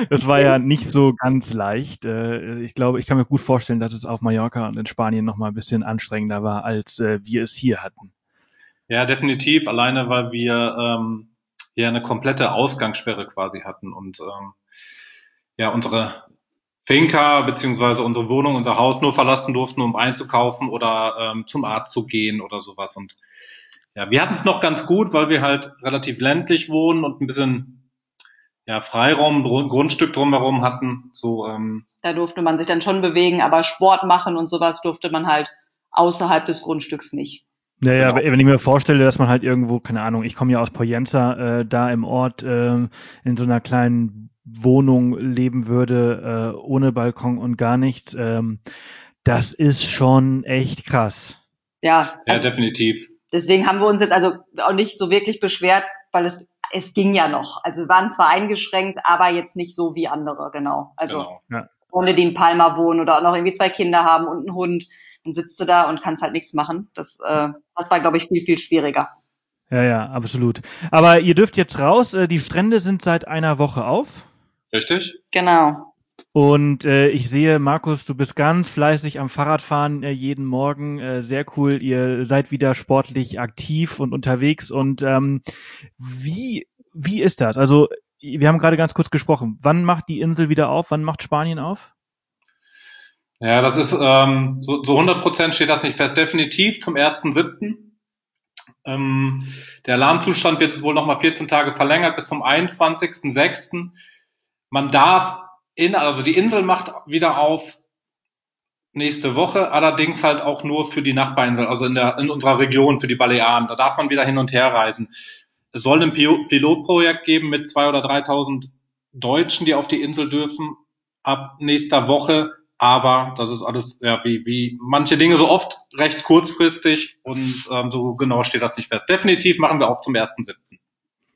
Es war ja nicht so ganz leicht. Äh, ich glaube, ich kann mir gut vorstellen, dass es auf Mallorca und in Spanien noch mal ein bisschen anstrengender war, als äh, wir es hier hatten. Ja, definitiv. Alleine, weil wir ähm, hier eine komplette Ausgangssperre quasi hatten und ähm, ja unsere Finca beziehungsweise unsere Wohnung, unser Haus nur verlassen durften, um einzukaufen oder ähm, zum Arzt zu gehen oder sowas. Und ja, wir hatten es noch ganz gut, weil wir halt relativ ländlich wohnen und ein bisschen ja, Freiraum, Grundstück drumherum hatten. So, ähm, da durfte man sich dann schon bewegen, aber Sport machen und sowas durfte man halt außerhalb des Grundstücks nicht. Naja, genau. wenn ich mir vorstelle, dass man halt irgendwo, keine Ahnung, ich komme ja aus Poyenza, äh, da im Ort äh, in so einer kleinen Wohnung leben würde, äh, ohne Balkon und gar nichts, ähm, das ist schon echt krass. Ja, also, ja, definitiv deswegen haben wir uns jetzt also auch nicht so wirklich beschwert, weil es es ging ja noch. Also wir waren zwar eingeschränkt, aber jetzt nicht so wie andere, genau. Also genau. Ja. Freunde, die in Palma wohnen oder auch noch irgendwie zwei Kinder haben und einen Hund, dann sitzt du da und kannst halt nichts machen. Das, äh, das war, glaube ich, viel, viel schwieriger. Ja, ja, absolut. Aber ihr dürft jetzt raus. Äh, die Strände sind seit einer Woche auf. Richtig? Genau. Und äh, ich sehe, Markus, du bist ganz fleißig am Fahrradfahren äh, jeden Morgen. Äh, sehr cool. Ihr seid wieder sportlich aktiv und unterwegs. Und ähm, wie, wie ist das? Also, wir haben gerade ganz kurz gesprochen. Wann macht die Insel wieder auf? Wann macht Spanien auf? Ja, das ist ähm, so, so 100 Prozent steht das nicht fest. Definitiv zum 1.7. Ähm, der Alarmzustand wird wohl nochmal 14 Tage verlängert bis zum 21.06. Man darf in, also die Insel macht wieder auf nächste Woche, allerdings halt auch nur für die Nachbarinsel, also in der in unserer Region für die Balearen. Da darf man wieder hin und her reisen. Es soll ein Pilotprojekt geben mit zwei oder 3.000 Deutschen, die auf die Insel dürfen ab nächster Woche. Aber das ist alles, ja, wie, wie manche Dinge so oft recht kurzfristig und ähm, so genau steht das nicht fest. Definitiv machen wir auf zum 1.7.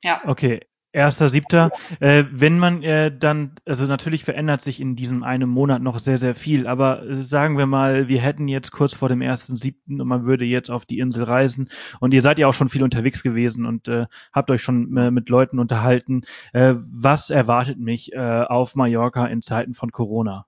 Ja. Okay, Erster, siebter. Äh, wenn man äh, dann, also natürlich verändert sich in diesem einen Monat noch sehr, sehr viel, aber äh, sagen wir mal, wir hätten jetzt kurz vor dem ersten, siebten und man würde jetzt auf die Insel reisen und ihr seid ja auch schon viel unterwegs gewesen und äh, habt euch schon äh, mit Leuten unterhalten. Äh, was erwartet mich äh, auf Mallorca in Zeiten von Corona?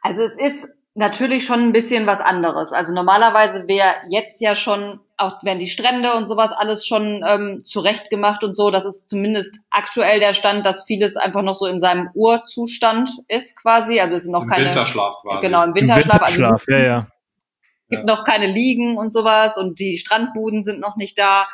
Also es ist natürlich schon ein bisschen was anderes. Also normalerweise wäre jetzt ja schon, auch wären die Strände und sowas alles schon ähm, zurechtgemacht und so. Das ist zumindest aktuell der Stand, dass vieles einfach noch so in seinem Urzustand ist quasi. Also es sind noch Im keine. Winterschlaf quasi. Genau, im Winterschlaf. Im Winterschlaf, also, ja, ja. gibt noch keine Liegen und sowas und die Strandbuden sind noch nicht da.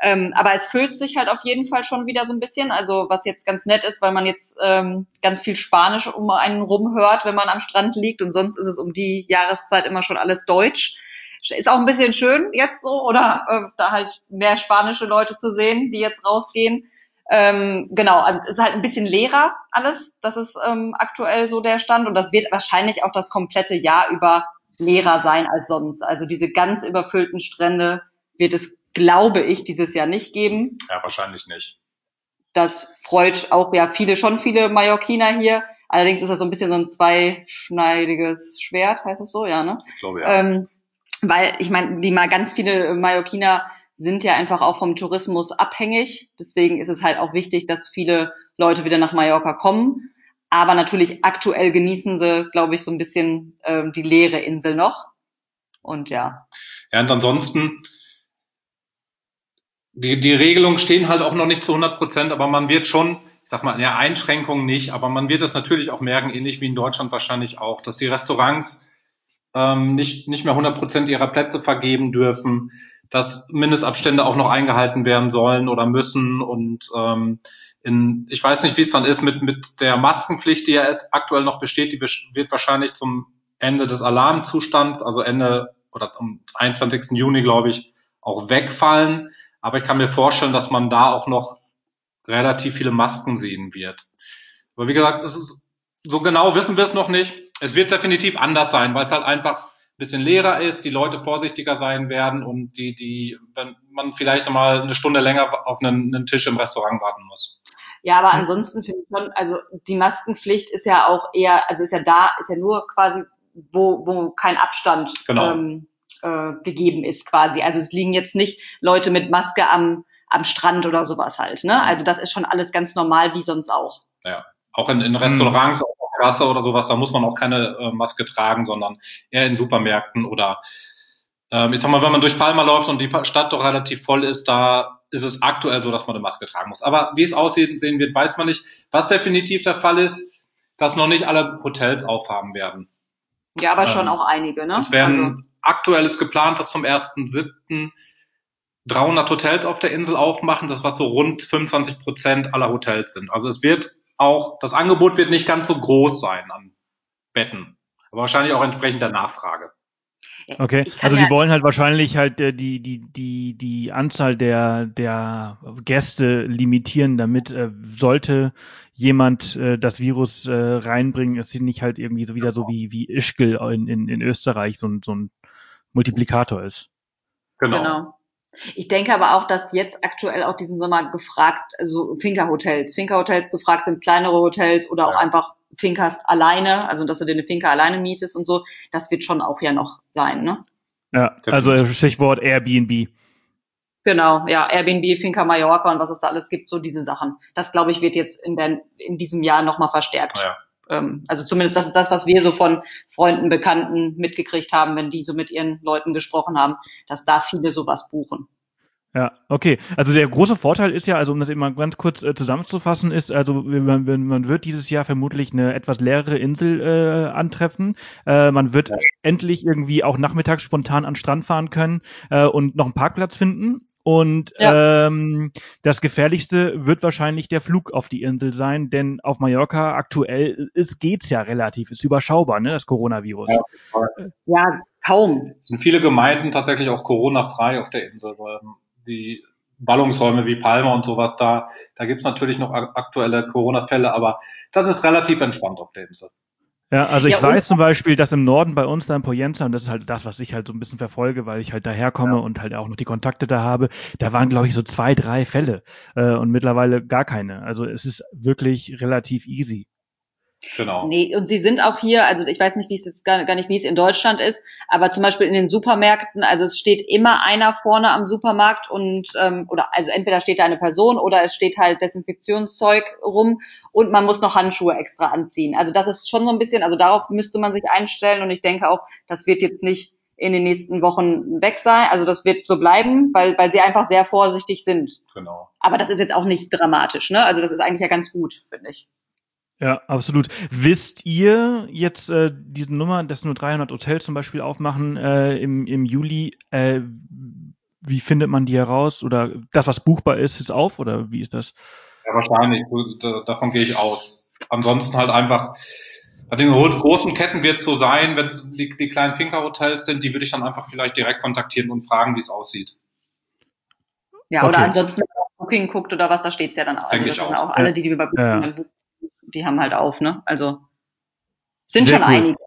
Ähm, aber es füllt sich halt auf jeden Fall schon wieder so ein bisschen. Also was jetzt ganz nett ist, weil man jetzt ähm, ganz viel Spanisch um einen rumhört, wenn man am Strand liegt. Und sonst ist es um die Jahreszeit immer schon alles Deutsch. Ist auch ein bisschen schön jetzt so, oder äh, da halt mehr spanische Leute zu sehen, die jetzt rausgehen. Ähm, genau, also es ist halt ein bisschen leerer alles. Das ist ähm, aktuell so der Stand. Und das wird wahrscheinlich auch das komplette Jahr über leerer sein als sonst. Also diese ganz überfüllten Strände wird es glaube ich, dieses Jahr nicht geben. Ja, wahrscheinlich nicht. Das freut auch ja viele, schon viele Mallorquiner hier. Allerdings ist das so ein bisschen so ein zweischneidiges Schwert, heißt es so, ja, ne? Ich glaube ja. Ähm, weil ich meine, die mal ganz viele Mallorquiner sind ja einfach auch vom Tourismus abhängig. Deswegen ist es halt auch wichtig, dass viele Leute wieder nach Mallorca kommen. Aber natürlich aktuell genießen sie, glaube ich, so ein bisschen ähm, die leere Insel noch. Und ja. Ja, und ansonsten, die, die Regelungen stehen halt auch noch nicht zu 100 Prozent, aber man wird schon, ich sag mal, ja, Einschränkungen nicht, aber man wird es natürlich auch merken, ähnlich wie in Deutschland wahrscheinlich auch, dass die Restaurants ähm, nicht, nicht mehr 100 Prozent ihrer Plätze vergeben dürfen, dass Mindestabstände auch noch eingehalten werden sollen oder müssen und ähm, in, ich weiß nicht, wie es dann ist mit, mit der Maskenpflicht, die ja aktuell noch besteht, die wird wahrscheinlich zum Ende des Alarmzustands, also Ende oder zum 21. Juni, glaube ich, auch wegfallen. Aber ich kann mir vorstellen, dass man da auch noch relativ viele Masken sehen wird. Aber wie gesagt, es ist, so genau wissen wir es noch nicht. Es wird definitiv anders sein, weil es halt einfach ein bisschen leerer ist, die Leute vorsichtiger sein werden und die, die, wenn man vielleicht nochmal eine Stunde länger auf einen, einen Tisch im Restaurant warten muss. Ja, aber ansonsten finde ich schon, also die Maskenpflicht ist ja auch eher, also ist ja da, ist ja nur quasi, wo, wo kein Abstand Genau. ähm, äh, gegeben ist quasi. Also es liegen jetzt nicht Leute mit Maske am, am Strand oder sowas halt. Ne? Also das ist schon alles ganz normal wie sonst auch. Ja. Auch in, in Restaurants, auch auf Kasse oder sowas, da muss man auch keine äh, Maske tragen, sondern eher in Supermärkten oder ähm, ich sag mal, wenn man durch Palma läuft und die Stadt doch relativ voll ist, da ist es aktuell so, dass man eine Maske tragen muss. Aber wie es aussehen sehen wird, weiß man nicht. Was definitiv der Fall ist, dass noch nicht alle Hotels aufhaben werden. Ja, aber schon Ähm, auch einige, ne? Es werden also, aktuell ist geplant, dass zum 1.7. 300 Hotels auf der Insel aufmachen, das was so rund 25 Prozent aller Hotels sind. Also es wird auch, das Angebot wird nicht ganz so groß sein an Betten, aber wahrscheinlich auch entsprechend der Nachfrage. Okay, also ja- die wollen halt wahrscheinlich halt äh, die die die die Anzahl der der Gäste limitieren, damit äh, sollte jemand äh, das Virus äh, reinbringen, es sind nicht halt irgendwie so wieder so wie wie Ischgl in, in, in Österreich so ein so ein Multiplikator ist. Genau. genau. Ich denke aber auch, dass jetzt aktuell auch diesen Sommer gefragt, also Finca-Hotels, Finca-Hotels gefragt sind, kleinere Hotels oder auch Ja. einfach Finkas alleine, also dass du dir eine Finca alleine mietest und so, das wird schon auch ja noch sein, ne? Ja, also Stichwort Airbnb. Genau, ja, Airbnb, Finca Mallorca und was es da alles gibt, so diese Sachen. Das, glaube ich, wird jetzt in, der, in diesem Jahr nochmal verstärkt. Ja. Ähm, also zumindest das ist das, was wir so von Freunden, Bekannten mitgekriegt haben, wenn die so mit ihren Leuten gesprochen haben, dass da viele sowas buchen. Ja, okay. Also der große Vorteil ist ja, also um das eben mal ganz kurz äh, zusammenzufassen, ist, also man, man wird dieses Jahr vermutlich eine etwas leere Insel äh, antreffen. Äh, man wird ja. endlich irgendwie auch nachmittags spontan an den Strand fahren können äh, und noch einen Parkplatz finden. Und ja. ähm, das Gefährlichste wird wahrscheinlich der Flug auf die Insel sein, denn auf Mallorca aktuell ist geht's ja relativ, ist überschaubar, ne, das Coronavirus. Ja, ja kaum. Es sind viele Gemeinden tatsächlich auch Corona-frei auf der Insel. Die Ballungsräume wie Palma und sowas da, da gibt's natürlich noch aktuelle Corona-Fälle, aber das ist relativ entspannt auf der Insel. Ja, also ich ja, weiß zum Beispiel, dass im Norden bei uns da in Poyenza, und das ist halt das, was ich halt so ein bisschen verfolge, weil ich halt daherkomme ja. und halt auch noch die Kontakte da habe, da waren, glaube ich, so zwei, drei Fälle äh, und mittlerweile gar keine. Also es ist wirklich relativ easy. Genau. Nee, und sie sind auch hier, also ich weiß nicht, wie es jetzt gar, gar nicht, wie es in Deutschland ist, aber zum Beispiel in den Supermärkten, also es steht immer einer vorne am Supermarkt und ähm, oder also entweder steht da eine Person oder es steht halt Desinfektionszeug rum und man muss noch Handschuhe extra anziehen. Also das ist schon so ein bisschen, also darauf müsste man sich einstellen und ich denke auch, das wird jetzt nicht in den nächsten Wochen weg sein. Also das wird so bleiben, weil, weil sie einfach sehr vorsichtig sind. Genau. Aber das ist jetzt auch nicht dramatisch, ne? Also das ist eigentlich ja ganz gut, finde ich. Ja, absolut. Wisst ihr jetzt äh, diese Nummer, dass nur 300 Hotels zum Beispiel aufmachen äh, im, im Juli, äh, wie findet man die heraus? Oder das, was buchbar ist, ist auf? Oder wie ist das? Ja, wahrscheinlich. Davon gehe ich aus. Ansonsten halt einfach, bei den großen Ketten wird es so sein, wenn es die, die kleinen Finker-Hotels sind, die würde ich dann einfach vielleicht direkt kontaktieren und fragen, wie es aussieht. Ja, okay. oder ansonsten Booking guckt oder was, da steht's ja dann auch. Also das sind auch alle, die, die über Booking ja. buchen die haben halt auf, ne? Also sind Sehr schon cool. einige.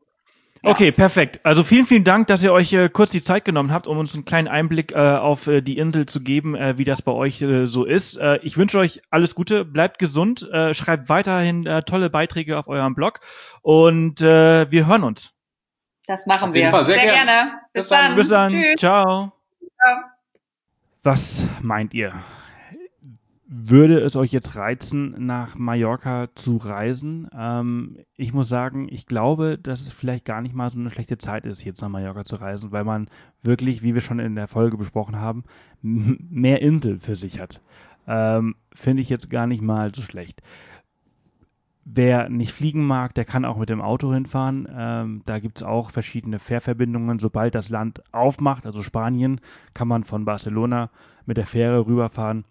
Ja. Okay, perfekt. Also vielen, vielen Dank, dass ihr euch äh, kurz die Zeit genommen habt, um uns einen kleinen Einblick äh, auf äh, die Insel zu geben, äh, wie das bei euch äh, so ist. Äh, ich wünsche euch alles Gute, bleibt gesund, äh, schreibt weiterhin äh, tolle Beiträge auf eurem Blog und äh, wir hören uns. Das machen wir. Fall, sehr, sehr gerne. gerne. Bis, Bis dann. Bis dann. Tschüss. Ciao. Ciao. Was meint ihr? Würde es euch jetzt reizen, nach Mallorca zu reisen? Ähm, ich muss sagen, ich glaube, dass es vielleicht gar nicht mal so eine schlechte Zeit ist, jetzt nach Mallorca zu reisen, weil man wirklich, wie wir schon in der Folge besprochen haben, mehr Insel für sich hat. Ähm, Finde ich jetzt gar nicht mal so schlecht. Wer nicht fliegen mag, der kann auch mit dem Auto hinfahren. Ähm, da gibt es auch verschiedene Fährverbindungen. Sobald das Land aufmacht, also Spanien, kann man von Barcelona mit der Fähre rüberfahren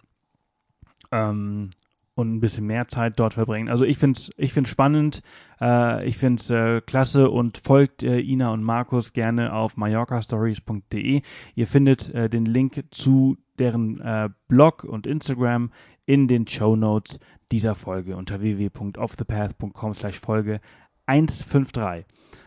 ähm, und ein bisschen mehr Zeit dort verbringen. Also ich finde es ich find's spannend, äh, ich finde es äh, klasse und folgt äh, Ina und Markus gerne auf mallorcastories.de. Ihr findet äh, den Link zu deren äh, Blog und Instagram in den Show Notes dieser Folge unter www.offthepath.com slash Folge 153.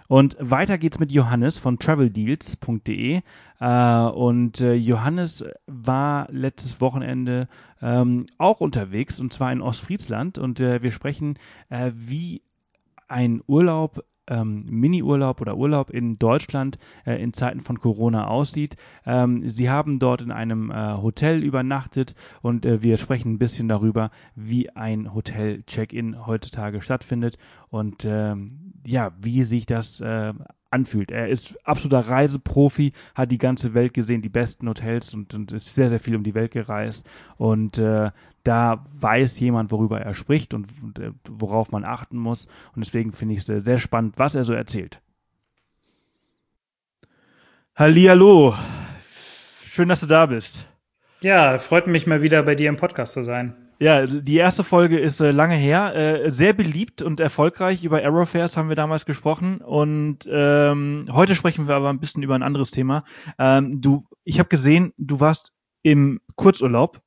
Und weiter geht's mit Johannes von traveldeals.de. Äh, und äh, Johannes war letztes Wochenende ähm, auch unterwegs und zwar in Ostfriesland. Und äh, wir sprechen, äh, wie ein Urlaub ähm, Mini-Urlaub oder Urlaub in Deutschland äh, in Zeiten von Corona aussieht. Ähm, sie haben dort in einem äh, Hotel übernachtet und äh, wir sprechen ein bisschen darüber, wie ein Hotel-Check-in heutzutage stattfindet und ähm, ja, wie sich das äh, anfühlt. Er ist absoluter Reiseprofi, hat die ganze Welt gesehen, die besten Hotels und, und ist sehr, sehr viel um die Welt gereist. Und äh, da weiß jemand, worüber er spricht und, und äh, worauf man achten muss. Und deswegen finde ich es sehr, sehr spannend, was er so erzählt. Hallihallo. Schön, dass du da bist. Ja, freut mich mal wieder bei dir im Podcast zu sein. Ja, die erste Folge ist äh, lange her, äh, sehr beliebt und erfolgreich. Über Aerofairs haben wir damals gesprochen und ähm, heute sprechen wir aber ein bisschen über ein anderes Thema. Ähm, du, ich habe gesehen, du warst im Kurzurlaub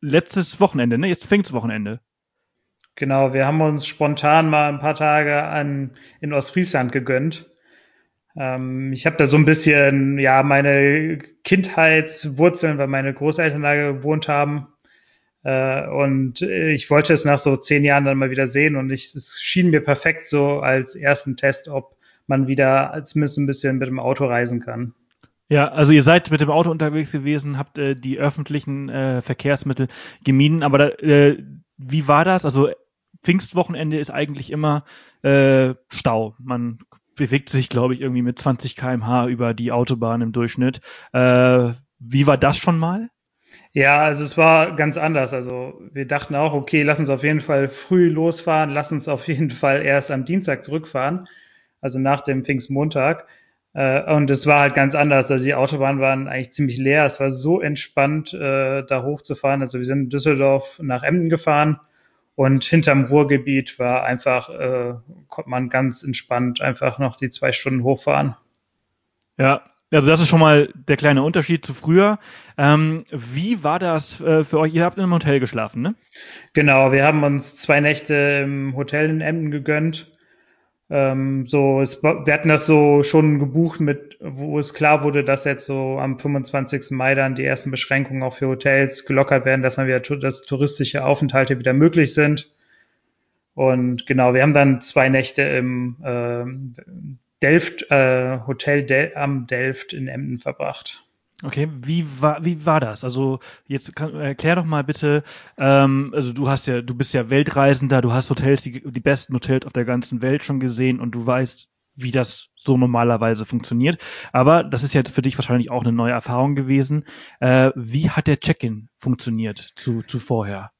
letztes Wochenende, ne? Jetzt fängt's Wochenende. Genau, wir haben uns spontan mal ein paar Tage an in Ostfriesland gegönnt. Ähm, ich habe da so ein bisschen ja meine Kindheitswurzeln, weil meine Großeltern da gewohnt haben Äh, und ich wollte es nach so zehn Jahren dann mal wieder sehen und ich, es schien mir perfekt so als ersten Test, ob man wieder zumindest ein bisschen mit dem Auto reisen kann. Ja, also ihr seid mit dem Auto unterwegs gewesen, habt äh, die öffentlichen äh, Verkehrsmittel gemieden, aber da, äh, wie war das? Also Pfingstwochenende ist eigentlich immer äh, Stau. Man bewegt sich, glaube ich, irgendwie mit 20 km/h über die Autobahn im Durchschnitt. Äh, wie war das schon mal? Ja, also es war ganz anders. Also wir dachten auch, okay, lass uns auf jeden Fall früh losfahren, lass uns auf jeden Fall erst am Dienstag zurückfahren, also nach dem Pfingstmontag. Äh, und es war halt ganz anders. Also die Autobahnen waren eigentlich ziemlich leer. Es war so entspannt, äh, da hochzufahren. Also wir sind in Düsseldorf nach Emden gefahren und hinterm Ruhrgebiet war einfach, äh, konnte man ganz entspannt einfach noch die zwei Stunden hochfahren. Ja, also das ist schon mal der kleine Unterschied zu früher. Ähm, wie war das äh, für euch? Ihr habt in einem Hotel geschlafen, ne? Genau, wir haben uns zwei Nächte im Hotel in Emden gegönnt. Ähm, so, es, wir hatten das so schon gebucht mit, wo es klar wurde, dass jetzt so am 25. Mai dann die ersten Beschränkungen auch für Hotels gelockert werden, dass man wieder, dass touristische Aufenthalte wieder möglich sind. Und genau, wir haben dann zwei Nächte im äh, Delft, äh, Hotel Del am Delft in Emden verbracht. Okay, wie war, wie war das? Also jetzt kann, erklär doch mal bitte, ähm, also du hast ja, du bist ja Weltreisender, du hast Hotels, die, die besten Hotels auf der ganzen Welt schon gesehen und du weißt, wie das so normalerweise funktioniert. Aber das ist ja für dich wahrscheinlich auch eine neue Erfahrung gewesen. Äh, wie hat der Check-in funktioniert zu, zu vorher?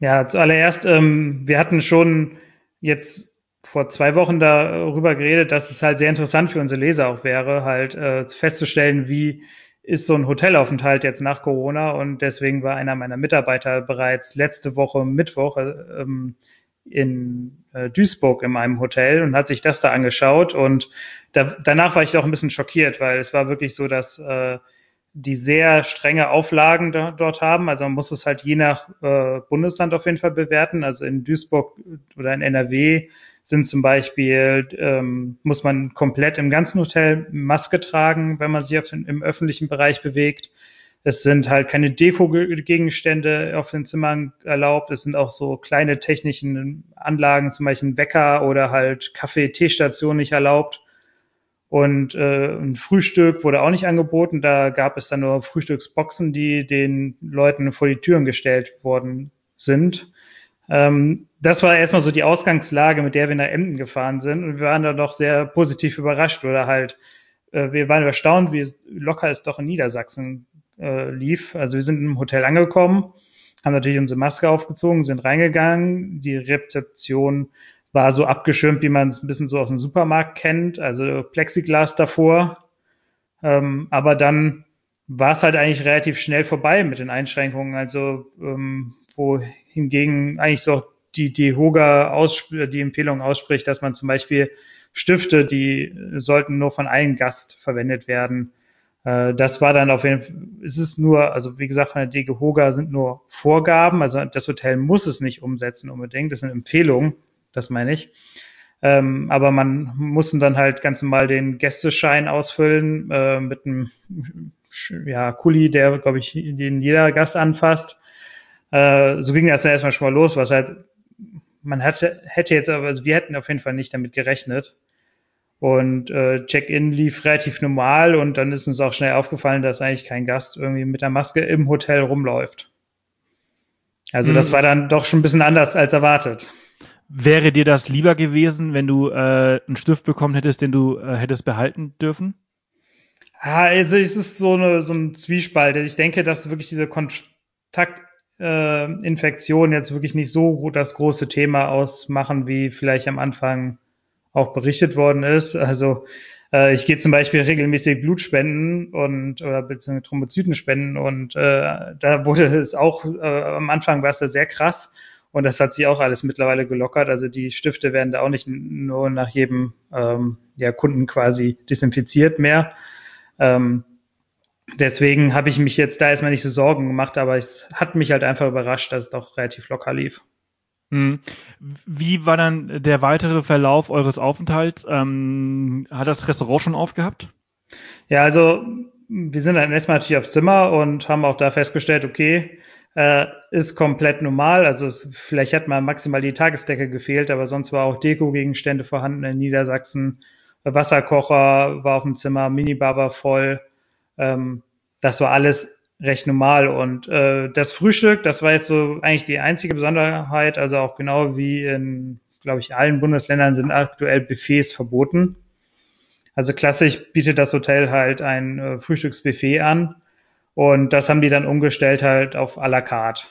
Ja, zuallererst, ähm, wir hatten schon jetzt vor zwei Wochen darüber geredet, dass es halt sehr interessant für unsere Leser auch wäre, halt äh, festzustellen, wie ist so ein Hotelaufenthalt jetzt nach Corona und deswegen war einer meiner Mitarbeiter bereits letzte Woche Mittwoch ähm, in äh, Duisburg in einem Hotel und hat sich das da angeschaut und da, danach war ich auch ein bisschen schockiert, weil es war wirklich so, dass äh, die sehr strenge Auflagen da, dort haben. Also man muss es halt je nach äh, Bundesland auf jeden Fall bewerten. Also in Duisburg oder in NRW sind zum Beispiel, ähm, muss man komplett im ganzen Hotel Maske tragen, wenn man sich auf den, im öffentlichen Bereich bewegt. Es sind halt keine Deko-Gegenstände auf den Zimmern erlaubt. Es sind auch so kleine technischen Anlagen, zum Beispiel ein Wecker oder halt Kaffee-Teestation nicht erlaubt. Und äh, ein Frühstück wurde auch nicht angeboten. Da gab es dann nur Frühstücksboxen, die den Leuten vor die Türen gestellt worden sind. Ähm, das war erstmal so die Ausgangslage, mit der wir nach Emden gefahren sind. Und wir waren da doch sehr positiv überrascht oder halt, äh, wir waren erstaunt, wie locker es doch in Niedersachsen äh, lief. Also wir sind im Hotel angekommen, haben natürlich unsere Maske aufgezogen, sind reingegangen. Die Rezeption war so abgeschirmt, wie man es ein bisschen so aus dem Supermarkt kennt, also Plexiglas davor. Ähm, aber dann war es halt eigentlich relativ schnell vorbei mit den Einschränkungen. Also ähm, wo hingegen eigentlich so die, die Hoga die Empfehlung ausspricht, dass man zum Beispiel Stifte, die sollten nur von einem Gast verwendet werden. Äh, das war dann auf jeden Fall, es ist nur, also wie gesagt, von der DG Hoga sind nur Vorgaben, also das Hotel muss es nicht umsetzen unbedingt, das sind Empfehlungen, das meine ich. Ähm, aber man muss dann halt ganz normal den Gästeschein ausfüllen äh, mit einem ja, Kuli, der, glaube ich, den jeder Gast anfasst. Äh, so ging das dann erstmal schon mal los, was halt, man hatte, hätte jetzt aber, also wir hätten auf jeden Fall nicht damit gerechnet. Und äh, Check-in lief relativ normal und dann ist uns auch schnell aufgefallen, dass eigentlich kein Gast irgendwie mit der Maske im Hotel rumläuft. Also mhm. das war dann doch schon ein bisschen anders als erwartet. Wäre dir das lieber gewesen, wenn du äh, einen Stift bekommen hättest, den du äh, hättest behalten dürfen? Ja, also es ist so, eine, so ein Zwiespalt. Ich denke, dass wirklich diese Kontakt äh, Infektionen jetzt wirklich nicht so das große Thema ausmachen, wie vielleicht am Anfang auch berichtet worden ist. Also äh, ich gehe zum Beispiel regelmäßig Blutspenden und oder beziehungsweise Thrombozyten spenden und äh, da wurde es auch äh, am Anfang war es da sehr krass und das hat sich auch alles mittlerweile gelockert. Also die Stifte werden da auch nicht nur nach jedem ähm, ja, Kunden quasi desinfiziert mehr. Ähm, deswegen habe ich mich jetzt da erstmal nicht so Sorgen gemacht, aber es hat mich halt einfach überrascht, dass es doch relativ locker lief. Hm. Wie war dann der weitere Verlauf eures Aufenthalts? Ähm, hat das Restaurant schon aufgehabt? Ja, also wir sind dann erstmal natürlich aufs Zimmer und haben auch da festgestellt, okay, äh, ist komplett normal. Also es, vielleicht hat mal maximal die Tagesdecke gefehlt, aber sonst war auch Deko-Gegenstände vorhanden in Niedersachsen. Wasserkocher war auf dem Zimmer, Minibar war voll. Ähm, das war alles recht normal. Und äh, das Frühstück, das war jetzt so eigentlich die einzige Besonderheit. Also auch genau wie in, glaube ich, allen Bundesländern sind aktuell Buffets verboten. Also klassisch bietet das Hotel halt ein äh, Frühstücksbuffet an. Und das haben die dann umgestellt halt auf à la carte.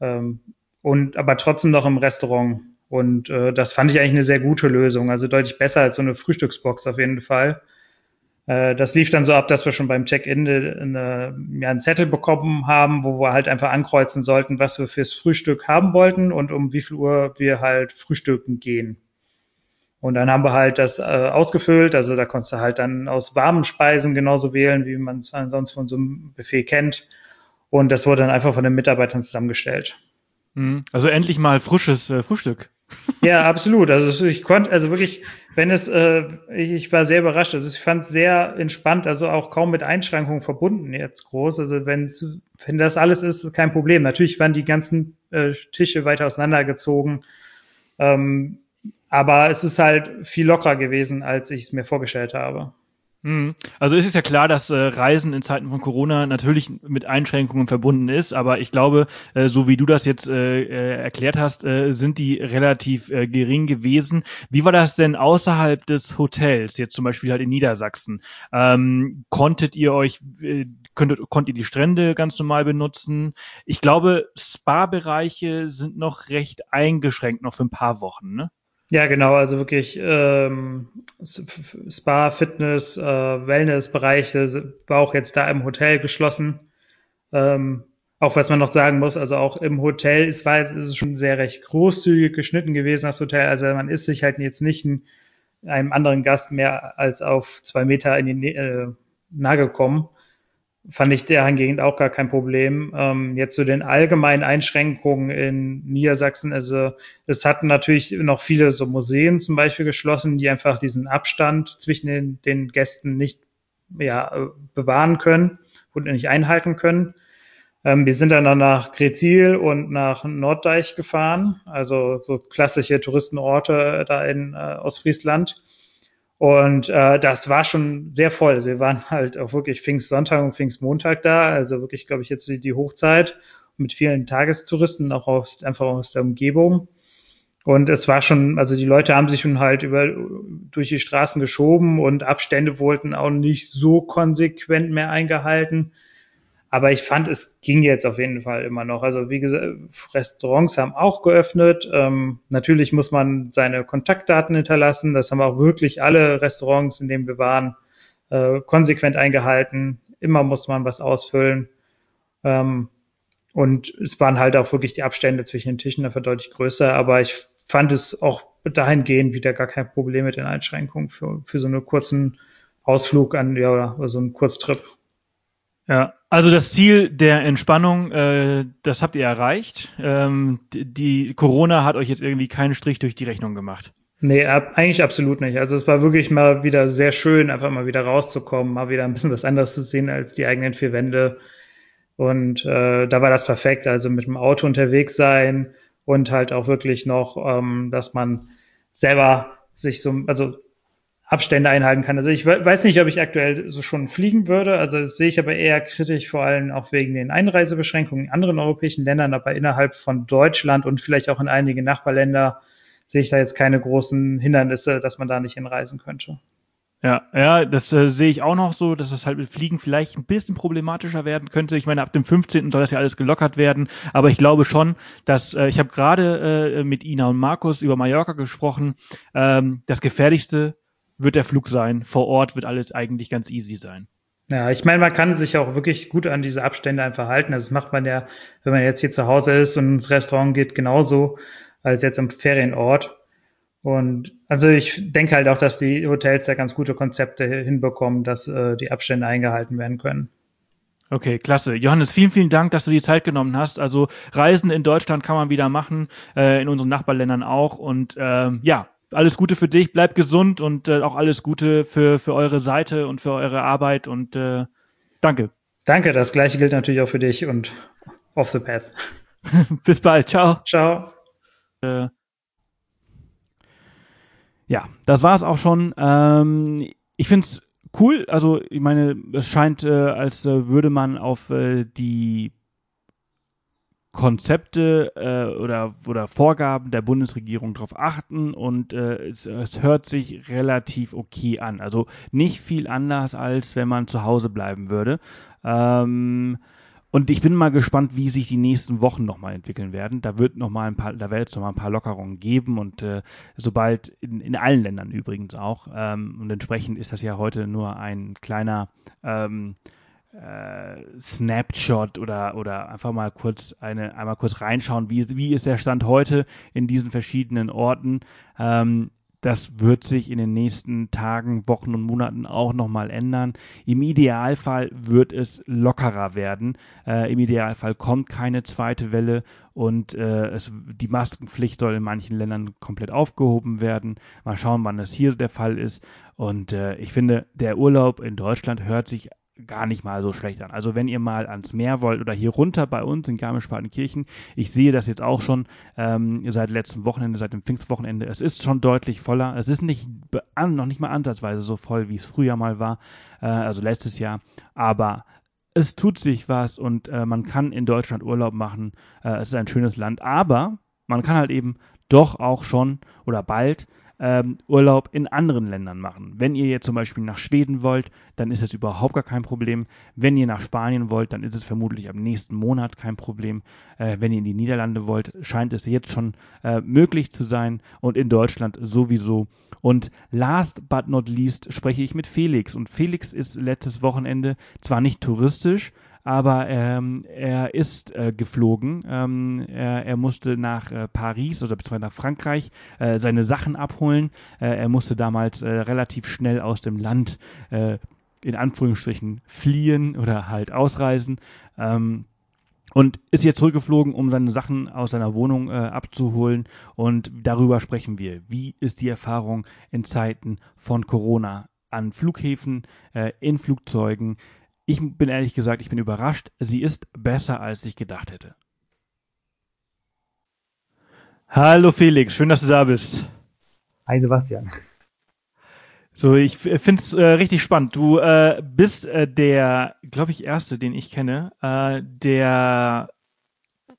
Ähm, und aber trotzdem noch im Restaurant. Und äh, das fand ich eigentlich eine sehr gute Lösung. Also deutlich besser als so eine Frühstücksbox auf jeden Fall. Äh, das lief dann so ab, dass wir schon beim Check-in eine, ja, einen Zettel bekommen haben, wo wir halt einfach ankreuzen sollten, was wir fürs Frühstück haben wollten und um wie viel Uhr wir halt frühstücken gehen. Und dann haben wir halt das äh, ausgefüllt. Also da konntest du halt dann aus warmen Speisen genauso wählen, wie man es ansonsten von so einem Buffet kennt. Und das wurde dann einfach von den Mitarbeitern zusammengestellt. Mhm. Also endlich mal frisches äh, Frühstück. Ja, absolut. Also ich konnte, also wirklich, wenn es, äh, ich, ich war sehr überrascht. Also ich fand es sehr entspannt, also auch kaum mit Einschränkungen verbunden jetzt groß. Also wenn wenn das alles ist, kein Problem. Natürlich waren die ganzen äh, Tische weiter auseinandergezogen. Ähm, aber es ist halt viel lockerer gewesen, als ich es mir vorgestellt habe. Mhm. Also ist es ja klar, dass äh, Reisen in Zeiten von Corona natürlich mit Einschränkungen verbunden ist, aber ich glaube, äh, so wie du das jetzt äh, äh, erklärt hast, äh, sind die relativ äh, gering gewesen. Wie war das denn außerhalb des Hotels, jetzt zum Beispiel halt in Niedersachsen? Ähm, konntet ihr euch, äh, könntet, konntet ihr die Strände ganz normal benutzen? Ich glaube, Spa-Bereiche sind noch recht eingeschränkt, noch für ein paar Wochen, ne? Ja, genau, also wirklich ähm, Spa, Fitness, äh, Wellness-Bereiche war auch jetzt da im Hotel geschlossen. Ähm, auch was man noch sagen muss, also auch im Hotel, es war es ist schon sehr recht großzügig geschnitten gewesen, das Hotel. Also man ist sich halt jetzt nicht in, einem anderen Gast mehr als auf zwei Meter in die äh, nahe gekommen fand ich dahingehend auch gar kein Problem. Ähm, jetzt zu den allgemeinen Einschränkungen in Niedersachsen, also es hatten natürlich noch viele so Museen zum Beispiel geschlossen, die einfach diesen Abstand zwischen den, den Gästen nicht ja, bewahren können und nicht einhalten können. Ähm, wir sind dann, dann nach Grezil und nach Norddeich gefahren, also so klassische Touristenorte da in äh, Ostfriesland. Und äh, das war schon sehr voll. Also wir waren halt auch wirklich Pfingstsonntag und Pfingstmontag da, also wirklich, glaube ich, jetzt die, die Hochzeit mit vielen Tagestouristen, auch aus, einfach aus der Umgebung. Und es war schon, also die Leute haben sich schon halt über, durch die Straßen geschoben und Abstände wurden auch nicht so konsequent mehr eingehalten. Aber ich fand, es ging jetzt auf jeden Fall immer noch. Also wie gesagt, Restaurants haben auch geöffnet. Ähm, natürlich muss man seine Kontaktdaten hinterlassen. Das haben auch wirklich alle Restaurants, in denen wir waren, äh, konsequent eingehalten. Immer muss man was ausfüllen. Ähm, und es waren halt auch wirklich die Abstände zwischen den Tischen dafür deutlich größer. Aber ich fand es auch dahingehend wieder gar kein Problem mit den Einschränkungen für, für so einen kurzen Ausflug an, ja, oder so einen Kurztrip. Ja, also das Ziel der Entspannung, äh, das habt ihr erreicht. Ähm, die Corona hat euch jetzt irgendwie keinen Strich durch die Rechnung gemacht. Nee, ab, eigentlich absolut nicht. Also es war wirklich mal wieder sehr schön, einfach mal wieder rauszukommen, mal wieder ein bisschen was anderes zu sehen als die eigenen vier Wände. Und äh, da war das perfekt. Also mit dem Auto unterwegs sein und halt auch wirklich noch, ähm, dass man selber sich so, also Abstände einhalten kann. Also ich weiß nicht, ob ich aktuell so schon fliegen würde. Also das sehe ich aber eher kritisch, vor allem auch wegen den Einreisebeschränkungen in anderen europäischen Ländern, aber innerhalb von Deutschland und vielleicht auch in einige Nachbarländer sehe ich da jetzt keine großen Hindernisse, dass man da nicht hinreisen könnte. Ja, ja, das äh, sehe ich auch noch so, dass das halt mit Fliegen vielleicht ein bisschen problematischer werden könnte. Ich meine, ab dem 15. soll das ja alles gelockert werden, aber ich glaube schon, dass äh, ich habe gerade äh, mit Ina und Markus über Mallorca gesprochen. Ähm, das gefährlichste wird der Flug sein. Vor Ort wird alles eigentlich ganz easy sein. Ja, ich meine, man kann sich auch wirklich gut an diese Abstände einfach halten. Das macht man ja, wenn man jetzt hier zu Hause ist und ins Restaurant geht, genauso als jetzt im Ferienort. Und also ich denke halt auch, dass die Hotels da ganz gute Konzepte hinbekommen, dass äh, die Abstände eingehalten werden können. Okay, klasse. Johannes, vielen, vielen Dank, dass du die Zeit genommen hast. Also Reisen in Deutschland kann man wieder machen, äh, in unseren Nachbarländern auch. Und ähm, ja, alles Gute für dich, bleib gesund und äh, auch alles Gute für, für eure Seite und für eure Arbeit und äh, danke. Danke, das gleiche gilt natürlich auch für dich und off the path. Bis bald. Ciao. Ciao. Äh, ja, das war es auch schon. Ähm, ich finde es cool. Also, ich meine, es scheint, äh, als äh, würde man auf äh, die Konzepte äh, oder, oder Vorgaben der Bundesregierung darauf achten und äh, es, es hört sich relativ okay an. Also nicht viel anders, als wenn man zu Hause bleiben würde. Ähm, und ich bin mal gespannt, wie sich die nächsten Wochen nochmal entwickeln werden. Da wird noch mal ein paar, da wird es noch mal ein paar Lockerungen geben und äh, sobald in, in allen Ländern übrigens auch. Ähm, und entsprechend ist das ja heute nur ein kleiner ähm, äh, Snapshot oder oder einfach mal kurz eine einmal kurz reinschauen, wie wie ist der Stand heute in diesen verschiedenen Orten. Ähm, das wird sich in den nächsten Tagen, Wochen und Monaten auch nochmal ändern. Im Idealfall wird es lockerer werden. Äh, Im Idealfall kommt keine zweite Welle und äh, es, die Maskenpflicht soll in manchen Ländern komplett aufgehoben werden. Mal schauen, wann das hier der Fall ist. Und äh, ich finde, der Urlaub in Deutschland hört sich gar nicht mal so schlecht an. Also wenn ihr mal ans Meer wollt oder hier runter bei uns in Garmisch-Partenkirchen, ich sehe das jetzt auch schon ähm, seit letztem Wochenende, seit dem Pfingstwochenende, es ist schon deutlich voller. Es ist nicht noch nicht mal ansatzweise so voll, wie es früher mal war, äh, also letztes Jahr, aber es tut sich was und äh, man kann in Deutschland Urlaub machen. Äh, es ist ein schönes Land, aber man kann halt eben doch auch schon oder bald ähm, Urlaub in anderen Ländern machen. Wenn ihr jetzt zum Beispiel nach Schweden wollt, dann ist es überhaupt gar kein Problem. Wenn ihr nach Spanien wollt, dann ist es vermutlich am nächsten Monat kein Problem. Äh, wenn ihr in die Niederlande wollt, scheint es jetzt schon äh, möglich zu sein und in Deutschland sowieso. Und last but not least spreche ich mit Felix. Und Felix ist letztes Wochenende zwar nicht touristisch, aber ähm, er ist äh, geflogen. Ähm, er, er, musste nach äh, Paris oder beziehungsweise nach Frankreich äh, seine Sachen abholen. Äh, er musste damals äh, relativ schnell aus dem Land äh, in Anführungsstrichen fliehen oder halt ausreisen. Ähm, und ist jetzt zurückgeflogen, um seine Sachen aus seiner Wohnung abzuholen. Und darüber sprechen wir. Wie ist die Erfahrung in Zeiten von Corona an Flughäfen, in Flugzeugen? Ich bin ehrlich gesagt, ich bin überrascht. Sie ist besser, als ich gedacht hätte. Hallo Felix, schön, dass du da bist. Hi Sebastian. So, ich finde es äh, richtig spannend. Du äh, bist äh, der, glaube ich, erste, den ich kenne, äh, der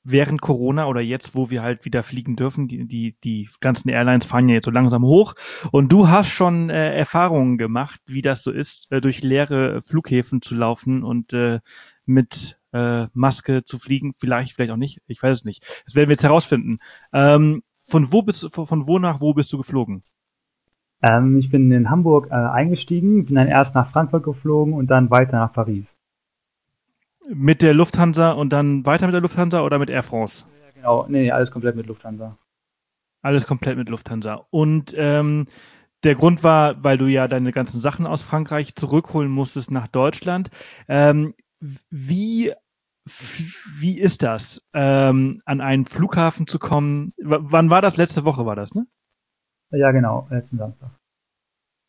während Corona oder jetzt, wo wir halt wieder fliegen dürfen, die, die, die ganzen Airlines fahren ja jetzt so langsam hoch und du hast schon äh, Erfahrungen gemacht, wie das so ist, äh, durch leere Flughäfen zu laufen und äh, mit äh, Maske zu fliegen, vielleicht, vielleicht auch nicht, ich weiß es nicht. Das werden wir jetzt herausfinden. Ähm, von wo bist von, von wo nach wo bist du geflogen? Ähm, ich bin in Hamburg äh, eingestiegen, bin dann erst nach Frankfurt geflogen und dann weiter nach Paris. Mit der Lufthansa und dann weiter mit der Lufthansa oder mit Air France? Ja, genau, nee, alles komplett mit Lufthansa. Alles komplett mit Lufthansa. Und ähm, der Grund war, weil du ja deine ganzen Sachen aus Frankreich zurückholen musstest nach Deutschland. Ähm, wie wie ist das, ähm, an einen Flughafen zu kommen? W wann war das? Letzte Woche war das, ne? Ja, genau, letzten Samstag.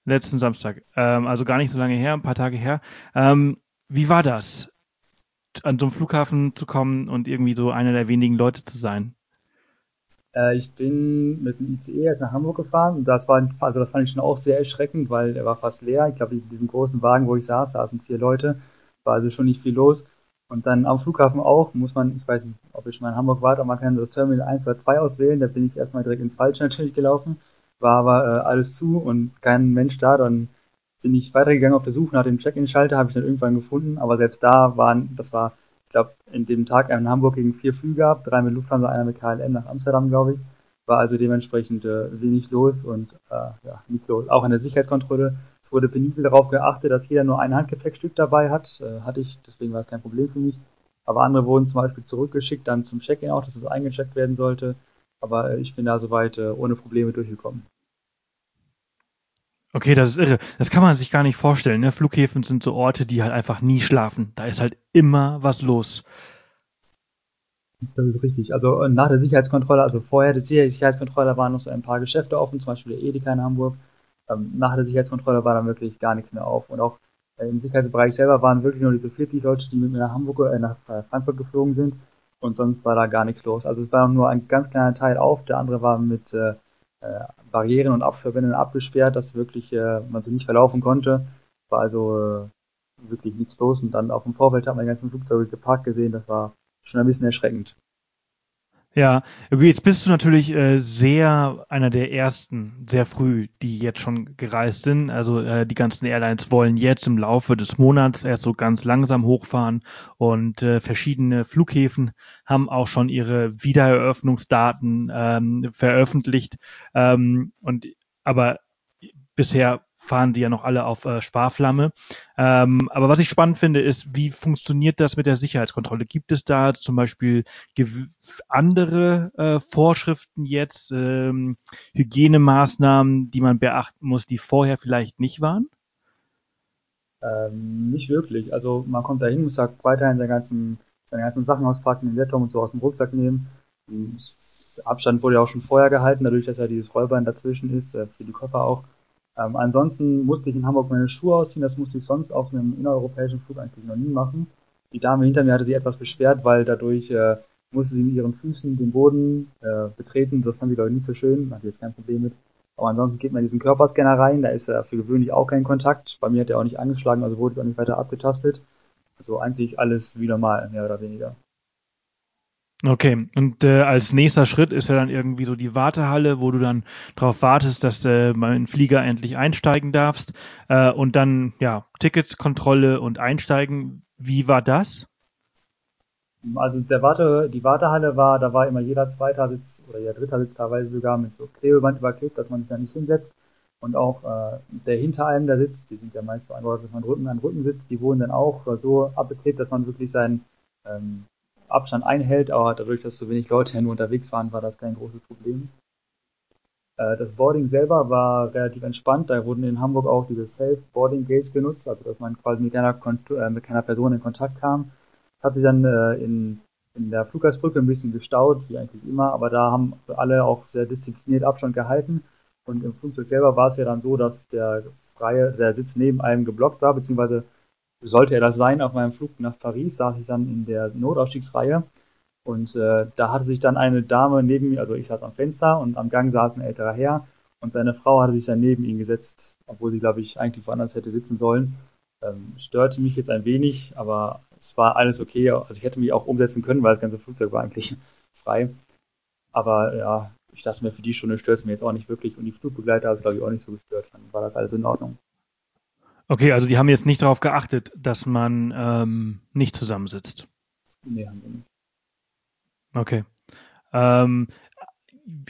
Letzten Samstag. Ähm, also gar nicht so lange her, ein paar Tage her. Ähm, wie war das? An so einem Flughafen zu kommen und irgendwie so einer der wenigen Leute zu sein? Äh, ich bin mit dem ICE erst nach Hamburg gefahren das war, also das fand ich schon auch sehr erschreckend, weil er war fast leer. Ich glaube, in diesem großen Wagen, wo ich saß, saßen vier Leute, war also schon nicht viel los. Und dann am Flughafen auch, muss man, ich weiß nicht, ob ich schon mal in Hamburg war, aber man kann das Terminal 1 oder 2 auswählen. Da bin ich erstmal direkt ins Falsche natürlich gelaufen. War aber äh, alles zu und kein Mensch da. Dann bin ich weitergegangen auf der Suche nach dem Check-in-Schalter, habe ich dann irgendwann gefunden, aber selbst da waren, das war, ich glaube, in dem Tag in Hamburg gegen vier Flüge gehabt, drei mit Lufthansa, einer mit KLM nach Amsterdam, glaube ich. War also dementsprechend äh, wenig los und äh, ja, nicht los. Auch in der Sicherheitskontrolle. Es wurde penibel darauf geachtet, dass jeder nur ein Handgepäckstück dabei hat. Äh, hatte ich, deswegen war es kein Problem für mich. Aber andere wurden zum Beispiel zurückgeschickt, dann zum Check-in auch, dass es eingecheckt werden sollte. Aber äh, ich bin da soweit äh, ohne Probleme durchgekommen. Okay, das ist irre. Das kann man sich gar nicht vorstellen. Ne? Flughäfen sind so Orte, die halt einfach nie schlafen. Da ist halt immer was los. Das ist richtig. Also äh, nach der Sicherheitskontrolle, also vorher der Sicherheitskontrolle waren noch so ein paar Geschäfte offen, zum Beispiel der Edeka in Hamburg. Ähm, nach der Sicherheitskontrolle war dann wirklich gar nichts mehr auf. Und auch äh, im Sicherheitsbereich selber waren wirklich nur diese 40 Leute, die mit mir nach Hamburg, äh, nach Frankfurt geflogen sind. und sonst war da gar nichts los. Also es war nur ein ganz kleiner Teil auf, der andere war mit äh, äh, Barrieren und Absperrbändern abgesperrt, dass wirklich äh, man sich nicht verlaufen konnte. War also äh, wirklich nichts los und dann auf dem Vorfeld hat man die ganzen Flugzeuge geparkt gesehen, das war schon ein bisschen erschreckend. Ja, jetzt bist du natürlich äh, sehr einer der ersten, sehr früh, die jetzt schon gereist sind. Also äh, die ganzen Airlines wollen jetzt im Laufe des Monats erst so ganz langsam hochfahren und äh, verschiedene Flughäfen haben auch schon ihre Wiedereröffnungsdaten ähm, veröffentlicht. Ähm, und aber bisher fahren die ja noch alle auf äh, Sparflamme. Ähm, aber was ich spannend finde, ist, wie funktioniert das mit der Sicherheitskontrolle? Gibt es da zum Beispiel andere äh, Vorschriften jetzt, ähm, Hygienemaßnahmen, die man beachten muss, die vorher vielleicht nicht waren? Ähm, nicht wirklich. Also man kommt da hin, muss halt weiterhin seine ganzen, seine ganzen Sachen auspacken, den Laptop und so aus dem Rucksack nehmen. Abstand wurde ja auch schon vorher gehalten, dadurch, dass ja dieses Rollbein dazwischen ist, äh, für die Koffer auch. Ähm, ansonsten musste ich in Hamburg meine Schuhe ausziehen, das musste ich sonst auf einem innereuropäischen Flug eigentlich noch nie machen. Die Dame hinter mir hatte sich etwas beschwert, weil dadurch äh, musste sie mit ihren Füßen den Boden äh, betreten. Das fand sie, glaube ich, nicht so schön. Hatte jetzt kein Problem mit. Aber ansonsten geht man in diesen Körperscanner rein. Da ist ja für gewöhnlich auch kein Kontakt. Bei mir hat er auch nicht angeschlagen, also wurde ich auch nicht weiter abgetastet. Also eigentlich alles wie normal, mehr oder weniger. Okay, und äh, als nächster Schritt ist ja dann irgendwie so die Wartehalle, wo du dann darauf wartest, dass äh, mein Flieger endlich einsteigen darfst äh, und dann ja Ticketkontrolle und Einsteigen. Wie war das? Also der Warte, die Wartehalle war, da war immer jeder zweiter Sitz oder jeder dritter Sitz teilweise sogar mit so Klebeband überklebt, dass man sich da nicht hinsetzt. Und auch äh, der hinter einem der sitzt, die sind ja meist so angeordnet, man Rücken an Rücken sitzt, die wurden dann auch so abgeklebt, dass man wirklich seinen ähm, Abstand einhält, aber dadurch, dass so wenig Leute nur unterwegs waren, war das kein großes Problem. Äh, das Boarding selber war relativ entspannt. Da wurden in Hamburg auch diese Self-Boarding-Gates genutzt, also dass man quasi mit keiner, äh, mit keiner Person in Kontakt kam. Das hat sich dann äh, in, in der Fluggastbrücke ein bisschen gestaut, wie eigentlich immer, aber da haben alle auch sehr diszipliniert Abstand gehalten. Und im Flugzeug selber war es ja dann so, dass der freie, der Sitz neben einem geblockt war, beziehungsweise sollte er das sein, auf meinem Flug nach Paris saß ich dann in der Notausstiegsreihe und äh, da hatte sich dann eine Dame neben mir, also ich saß am Fenster und am Gang saß ein älterer Herr und seine Frau hatte sich dann neben ihn gesetzt, obwohl sie, glaube ich, eigentlich woanders hätte sitzen sollen. Ähm, störte mich jetzt ein wenig, aber es war alles okay. Also ich hätte mich auch umsetzen können, weil das ganze Flugzeug war eigentlich frei. Aber ja, ich dachte mir, für die Stunde stört es mir jetzt auch nicht wirklich und die Flugbegleiter hat es, glaube ich, auch nicht so gestört. Dann war das alles in Ordnung. Okay, also die haben jetzt nicht darauf geachtet, dass man ähm, nicht zusammensitzt. Nee, haben sie nicht. Okay. Ähm,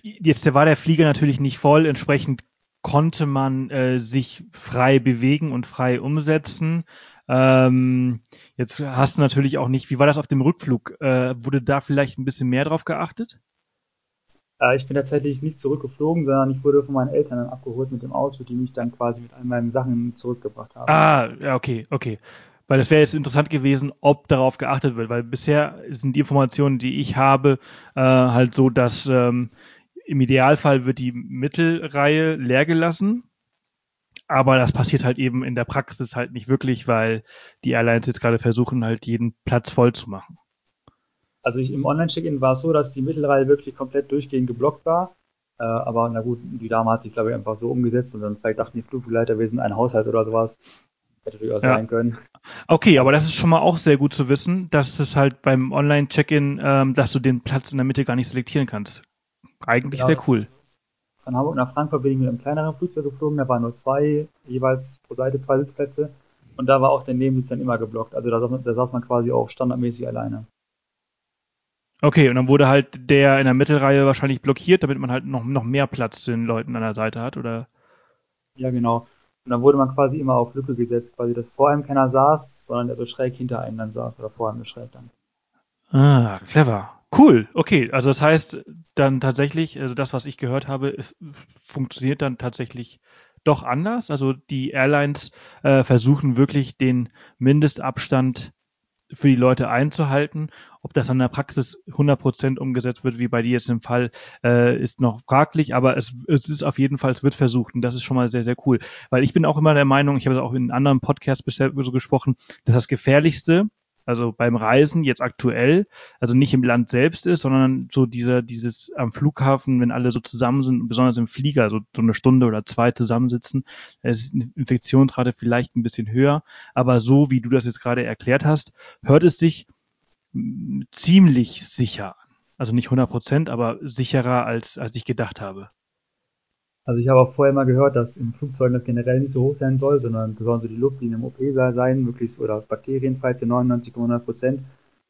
jetzt war der Flieger natürlich nicht voll, entsprechend konnte man äh, sich frei bewegen und frei umsetzen. Ähm, jetzt hast du natürlich auch nicht, wie war das auf dem Rückflug? Äh, wurde da vielleicht ein bisschen mehr drauf geachtet? Äh, ich bin tatsächlich nicht zurückgeflogen, sondern ich wurde von meinen Eltern dann abgeholt mit dem Auto, die mich dann quasi mit all meinen Sachen zurückgebracht haben. Ah, ja, okay, okay. Weil es wäre jetzt interessant gewesen, ob darauf geachtet wird, weil bisher sind die Informationen, die ich habe, äh, halt so, dass ähm, im Idealfall wird die Mittelreihe leer gelassen. Aber das passiert halt eben in der Praxis halt nicht wirklich, weil die Airlines jetzt gerade versuchen, halt jeden Platz voll zu machen. Also ich, im Online-Check-In war es so, dass die Mittelreihe wirklich komplett durchgehend geblockt war. Äh, aber na gut, die Dame hat sich, glaube ich, einfach so umgesetzt und dann vielleicht dachten die Flugbegleiter, wir sind ein Haushalt oder sowas. Hätte durchaus ja. sein können. Okay, aber das ist schon mal auch sehr gut zu wissen, dass es halt beim Online-Check-In, ähm, dass du den Platz in der Mitte gar nicht selektieren kannst. Eigentlich ja, sehr cool. Von Hamburg nach Frankfurt bin ich mit einem kleineren Flugzeug geflogen, da waren nur zwei, jeweils pro Seite zwei Sitzplätze. Und da war auch der Nebensitz dann immer geblockt. Also da, da saß man quasi auch standardmäßig alleine. Okay, und dann wurde halt der in der Mittelreihe wahrscheinlich blockiert, damit man halt noch, noch mehr Platz den Leuten an der Seite hat, oder? Ja, genau. Und dann wurde man quasi immer auf Lücke gesetzt, quasi, dass vor einem keiner saß, sondern der so schräg hinter einem dann saß oder vor einem schräg dann. Ah, clever. Cool, okay. Also das heißt dann tatsächlich, also das, was ich gehört habe, funktioniert dann tatsächlich doch anders. Also die Airlines äh, versuchen wirklich den Mindestabstand für die Leute einzuhalten. Ob das an der Praxis 100% umgesetzt wird, wie bei dir jetzt im Fall, äh, ist noch fraglich, aber es, es ist auf jeden Fall, es wird versucht und das ist schon mal sehr, sehr cool. Weil ich bin auch immer der Meinung, ich habe auch in anderen Podcasts bisher so gesprochen, dass das Gefährlichste also beim Reisen jetzt aktuell, also nicht im Land selbst ist, sondern so dieser, dieses am Flughafen, wenn alle so zusammen sind, besonders im Flieger, so, so eine Stunde oder zwei zusammensitzen, ist die Infektionsrate vielleicht ein bisschen höher. Aber so, wie du das jetzt gerade erklärt hast, hört es sich ziemlich sicher. Also nicht 100 Prozent, aber sicherer als, als ich gedacht habe. Also ich habe auch vorher mal gehört, dass in Flugzeugen das generell nicht so hoch sein soll, sondern sollen so die Luftlinien im OP sein, möglichst oder bakterienfrei zu 99,1 Prozent,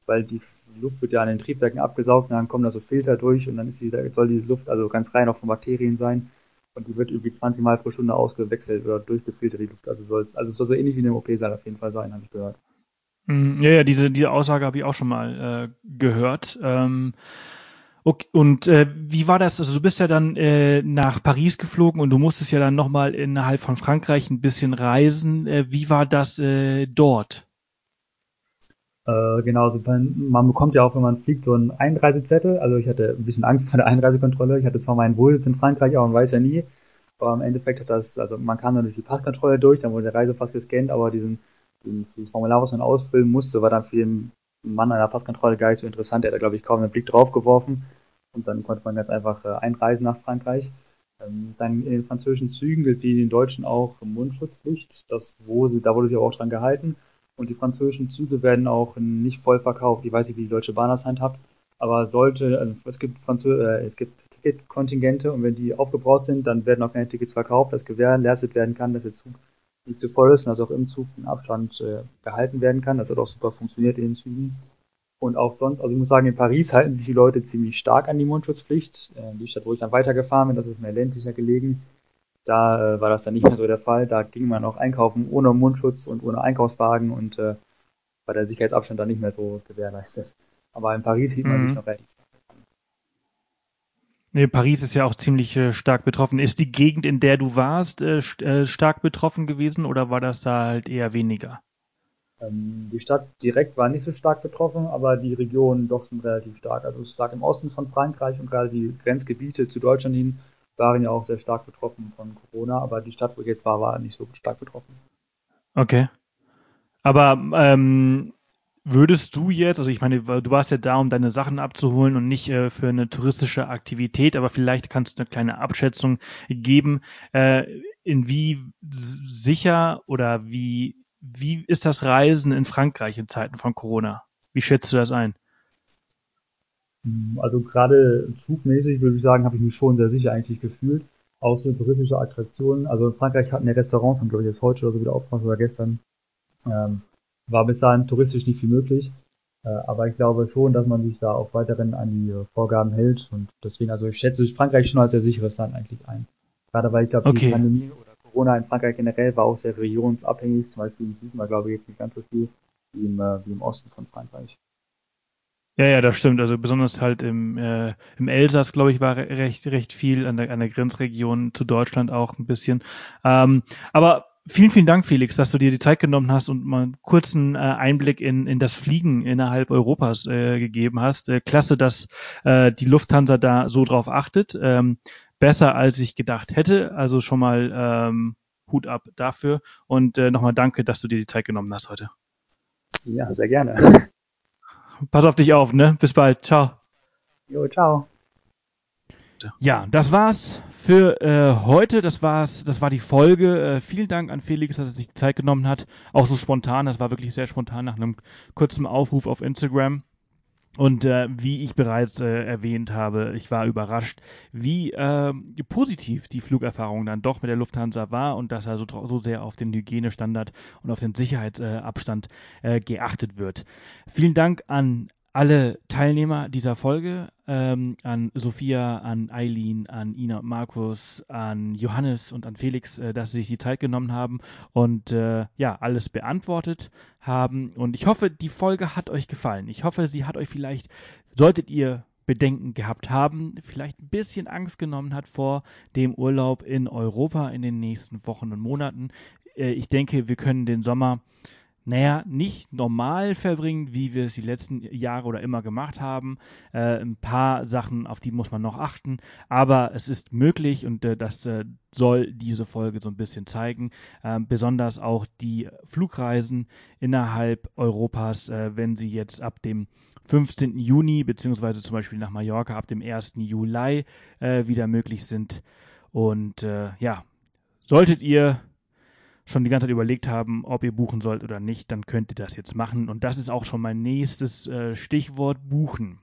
weil die Luft wird ja an den Triebwerken abgesaugt, und dann kommen da so Filter durch und dann ist die, soll diese Luft also ganz rein auch von Bakterien sein und die wird irgendwie 20 Mal pro Stunde ausgewechselt oder durchgefiltert, die Luft. Also, soll's, also es soll so ähnlich wie in einem OP-Saal auf jeden Fall sein, habe ich gehört. Mm, ja, ja, diese, diese Aussage habe ich auch schon mal äh, gehört. Ähm, okay, und äh, wie war das? Also du bist ja dann äh, nach Paris geflogen und du musstest ja dann nochmal innerhalb von Frankreich ein bisschen reisen. Äh, wie war das äh, dort? Äh, genau, also man bekommt ja auch, wenn man fliegt, so einen Einreisezettel. Also ich hatte ein bisschen Angst vor der Einreisekontrolle. Ich hatte zwar meinen Wohlsitz in Frankreich, aber man weiß ja nie. Aber im Endeffekt hat das, also man kam dann durch die Passkontrolle durch, dann wurde der Reisepass gescannt, aber diesen dieses Formular, was man ausfüllen musste, war dann für den Mann an der Passkontrolle gar nicht so interessant. Er hat da, glaube ich, kaum einen Blick drauf geworfen. Und dann konnte man ganz einfach äh, einreisen nach Frankreich. Ähm, dann in den französischen Zügen gilt wie in den deutschen auch Mundschutzpflicht. Das, wo sie, da wurde sie auch dran gehalten. Und die französischen Züge werden auch nicht voll verkauft. Ich weiß nicht, wie die Deutsche Bahn das handhabt. Aber sollte, also es gibt Franzö äh, es gibt Ticketkontingente und wenn die aufgebraucht sind, dann werden auch keine Tickets verkauft, dass gewährleistet werden kann, dass der Zug nicht zu voll ist und dass auch im Zug ein Abstand äh, gehalten werden kann. Das hat auch super funktioniert in den Zügen. Und auch sonst, also ich muss sagen, in Paris halten sich die Leute ziemlich stark an die Mundschutzpflicht. Äh, die Stadt, wo ich dann weitergefahren bin, das ist mehr ländlicher gelegen. Da äh, war das dann nicht mehr so der Fall. Da ging man auch einkaufen ohne Mundschutz und ohne Einkaufswagen und äh, war der Sicherheitsabstand dann nicht mehr so gewährleistet. Aber in Paris sieht man mhm. sich noch relativ Nee, Paris ist ja auch ziemlich äh, stark betroffen. Ist die Gegend, in der du warst, äh, st äh, stark betroffen gewesen oder war das da halt eher weniger? Ähm, die Stadt direkt war nicht so stark betroffen, aber die Region doch schon relativ stark. Also es lag im Osten von Frankreich und gerade die Grenzgebiete zu Deutschland hin waren ja auch sehr stark betroffen von Corona, aber die Stadt, wo ich jetzt war, war nicht so stark betroffen. Okay. Aber ähm, Würdest du jetzt, also ich meine, du warst ja da, um deine Sachen abzuholen und nicht äh, für eine touristische Aktivität, aber vielleicht kannst du eine kleine Abschätzung geben, äh, in wie sicher oder wie, wie ist das Reisen in Frankreich in Zeiten von Corona? Wie schätzt du das ein? Also gerade zugmäßig würde ich sagen, habe ich mich schon sehr sicher eigentlich gefühlt. Auch so touristische Attraktionen. Also in Frankreich hatten ja Restaurants, haben glaube ich jetzt heute oder so wieder aufgemacht oder gestern. Ähm, war bis dahin touristisch nicht viel möglich. Äh, aber ich glaube schon, dass man sich da auch weiterhin an die äh, Vorgaben hält. Und deswegen, also ich schätze Frankreich schon als sehr sicheres Land eigentlich ein. Gerade weil ich glaube, okay. die Pandemie oder Corona in Frankreich generell war auch sehr regionsabhängig. Zum Beispiel im Süden war, glaube ich, jetzt nicht ganz so viel wie im, äh, wie im Osten von Frankreich. Ja, ja, das stimmt. Also besonders halt im, äh, im Elsass, glaube ich, war recht, recht viel an der, an der Grenzregion zu Deutschland auch ein bisschen. Ähm, aber Vielen, vielen Dank, Felix, dass du dir die Zeit genommen hast und mal einen kurzen äh, Einblick in, in das Fliegen innerhalb Europas äh, gegeben hast. Äh, klasse, dass äh, die Lufthansa da so drauf achtet. Ähm, besser, als ich gedacht hätte. Also schon mal ähm, Hut ab dafür. Und äh, nochmal danke, dass du dir die Zeit genommen hast heute. Ja, sehr gerne. Pass auf dich auf, ne? Bis bald. Ciao. Jo, ciao. Ja, das war's für äh, heute. Das war's, das war die Folge. Äh, vielen Dank an Felix, dass er sich Zeit genommen hat. Auch so spontan. Das war wirklich sehr spontan nach einem kurzen Aufruf auf Instagram. Und äh, wie ich bereits äh, erwähnt habe, ich war überrascht, wie äh, positiv die Flugerfahrung dann doch mit der Lufthansa war und dass er so, so sehr auf den Hygienestandard und auf den Sicherheitsabstand äh, geachtet wird. Vielen Dank an alle Teilnehmer dieser Folge, ähm, an Sophia, an Eileen, an Ina und Markus, an Johannes und an Felix, äh, dass sie sich die Zeit genommen haben und äh, ja, alles beantwortet haben. Und ich hoffe, die Folge hat euch gefallen. Ich hoffe, sie hat euch vielleicht, solltet ihr Bedenken gehabt haben, vielleicht ein bisschen Angst genommen hat vor dem Urlaub in Europa in den nächsten Wochen und Monaten. Äh, ich denke, wir können den Sommer naja, nicht normal verbringen, wie wir es die letzten Jahre oder immer gemacht haben. Äh, ein paar Sachen, auf die muss man noch achten, aber es ist möglich und äh, das äh, soll diese Folge so ein bisschen zeigen. Ähm, besonders auch die Flugreisen innerhalb Europas, äh, wenn sie jetzt ab dem 15. Juni beziehungsweise zum Beispiel nach Mallorca ab dem 1. Juli äh, wieder möglich sind. Und äh, ja, solltet ihr schon die ganze Zeit überlegt haben, ob ihr buchen sollt oder nicht, dann könnt ihr das jetzt machen. Und das ist auch schon mein nächstes äh, Stichwort buchen.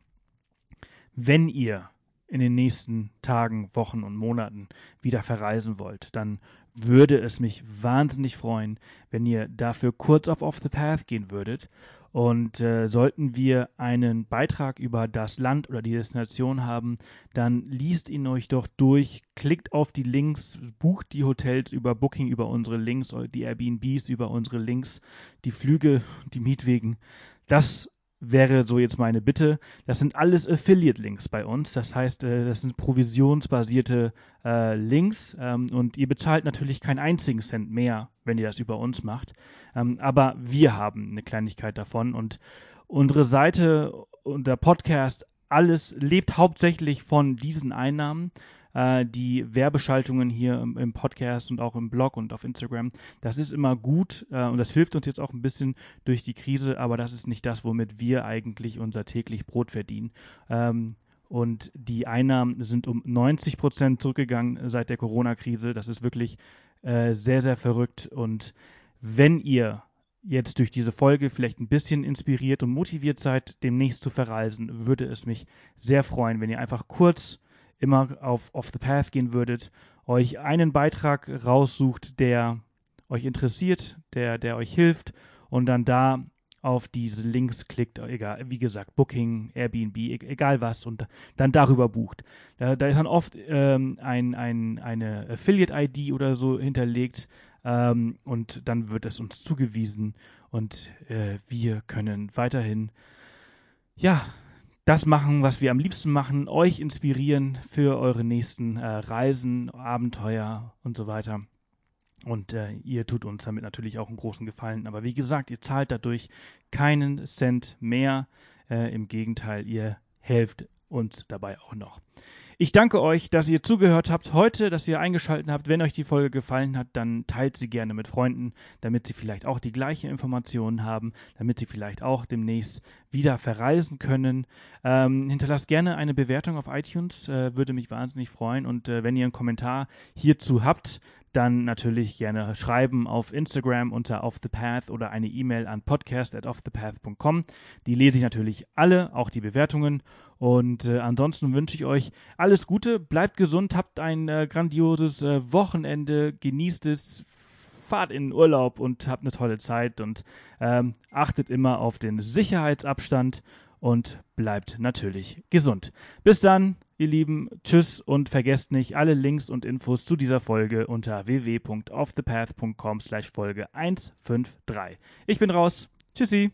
Wenn ihr in den nächsten Tagen, Wochen und Monaten wieder verreisen wollt, dann würde es mich wahnsinnig freuen, wenn ihr dafür kurz auf Off the Path gehen würdet. Und äh, sollten wir einen Beitrag über das Land oder die Destination haben, dann liest ihn euch doch durch, klickt auf die Links, bucht die Hotels über Booking über unsere Links, die Airbnbs über unsere Links, die Flüge, die Mietwegen. Das wäre so jetzt meine Bitte. Das sind alles Affiliate-Links bei uns. Das heißt, äh, das sind provisionsbasierte äh, Links ähm, und ihr bezahlt natürlich keinen einzigen Cent mehr, wenn ihr das über uns macht. Ähm, aber wir haben eine Kleinigkeit davon und unsere Seite und der Podcast, alles lebt hauptsächlich von diesen Einnahmen äh, die Werbeschaltungen hier im, im, Podcast und auch im Blog und auf Instagram. Das ist immer gut äh, und das hilft uns jetzt auch ein bisschen durch die Krise, aber das ist nicht das, womit wir eigentlich unser täglich Brot verdienen. Ähm, und die Einnahmen sind um 90 Prozent zurückgegangen seit der Corona-Krise. Das ist wirklich äh, sehr, sehr verrückt. Und wenn ihr jetzt durch diese Folge vielleicht ein bisschen inspiriert und motiviert seid, demnächst zu verreisen, würde es mich sehr freuen, wenn ihr einfach kurz immer auf Off the Path gehen würdet, euch einen Beitrag raussucht, der euch interessiert, der, der euch hilft und dann da auf diese Links klickt, egal, wie gesagt, Booking, Airbnb, e-, egal was, und dann darüber bucht. Da, da ist dann oft ähm, ein, ein, eine Affiliate-ID oder so hinterlegt ähm, und dann wird es uns zugewiesen und äh, wir können weiterhin, ja, das machen, was wir am liebsten machen, euch inspirieren für eure nächsten äh, Reisen, Abenteuer und so weiter. Und äh, ihr tut uns damit natürlich auch einen großen Gefallen. Aber wie gesagt, ihr zahlt dadurch keinen Cent mehr. Äh, Im Gegenteil, ihr helft uns dabei auch noch. Ich danke euch, dass ihr zugehört habt heute, dass ihr eingeschaltet habt. Wenn euch die Folge gefallen hat, dann teilt sie gerne mit Freunden, damit sie vielleicht auch die gleichen Informationen haben, damit sie vielleicht auch demnächst wieder verreisen können. Ähm, hinterlasst gerne eine Bewertung auf iTunes, äh, würde mich wahnsinnig freuen. Und äh, wenn ihr einen Kommentar hierzu habt, dann natürlich gerne schreiben auf Instagram unter Off the Path oder eine E-Mail an podcast at offthepath.com. Die lese ich natürlich alle, auch die Bewertungen. Und äh, ansonsten wünsche ich euch alles Gute, bleibt gesund, habt ein äh, grandioses äh, Wochenende, genießt es, fahrt in den Urlaub und habt eine tolle Zeit und ähm, achtet immer auf den Sicherheitsabstand und bleibt natürlich gesund. Bis dann, ihr Lieben, tschüss und vergesst nicht alle Links und Infos zu dieser Folge unter www.offthepath.com slash Folge 153. Ich bin raus. Tschüssi.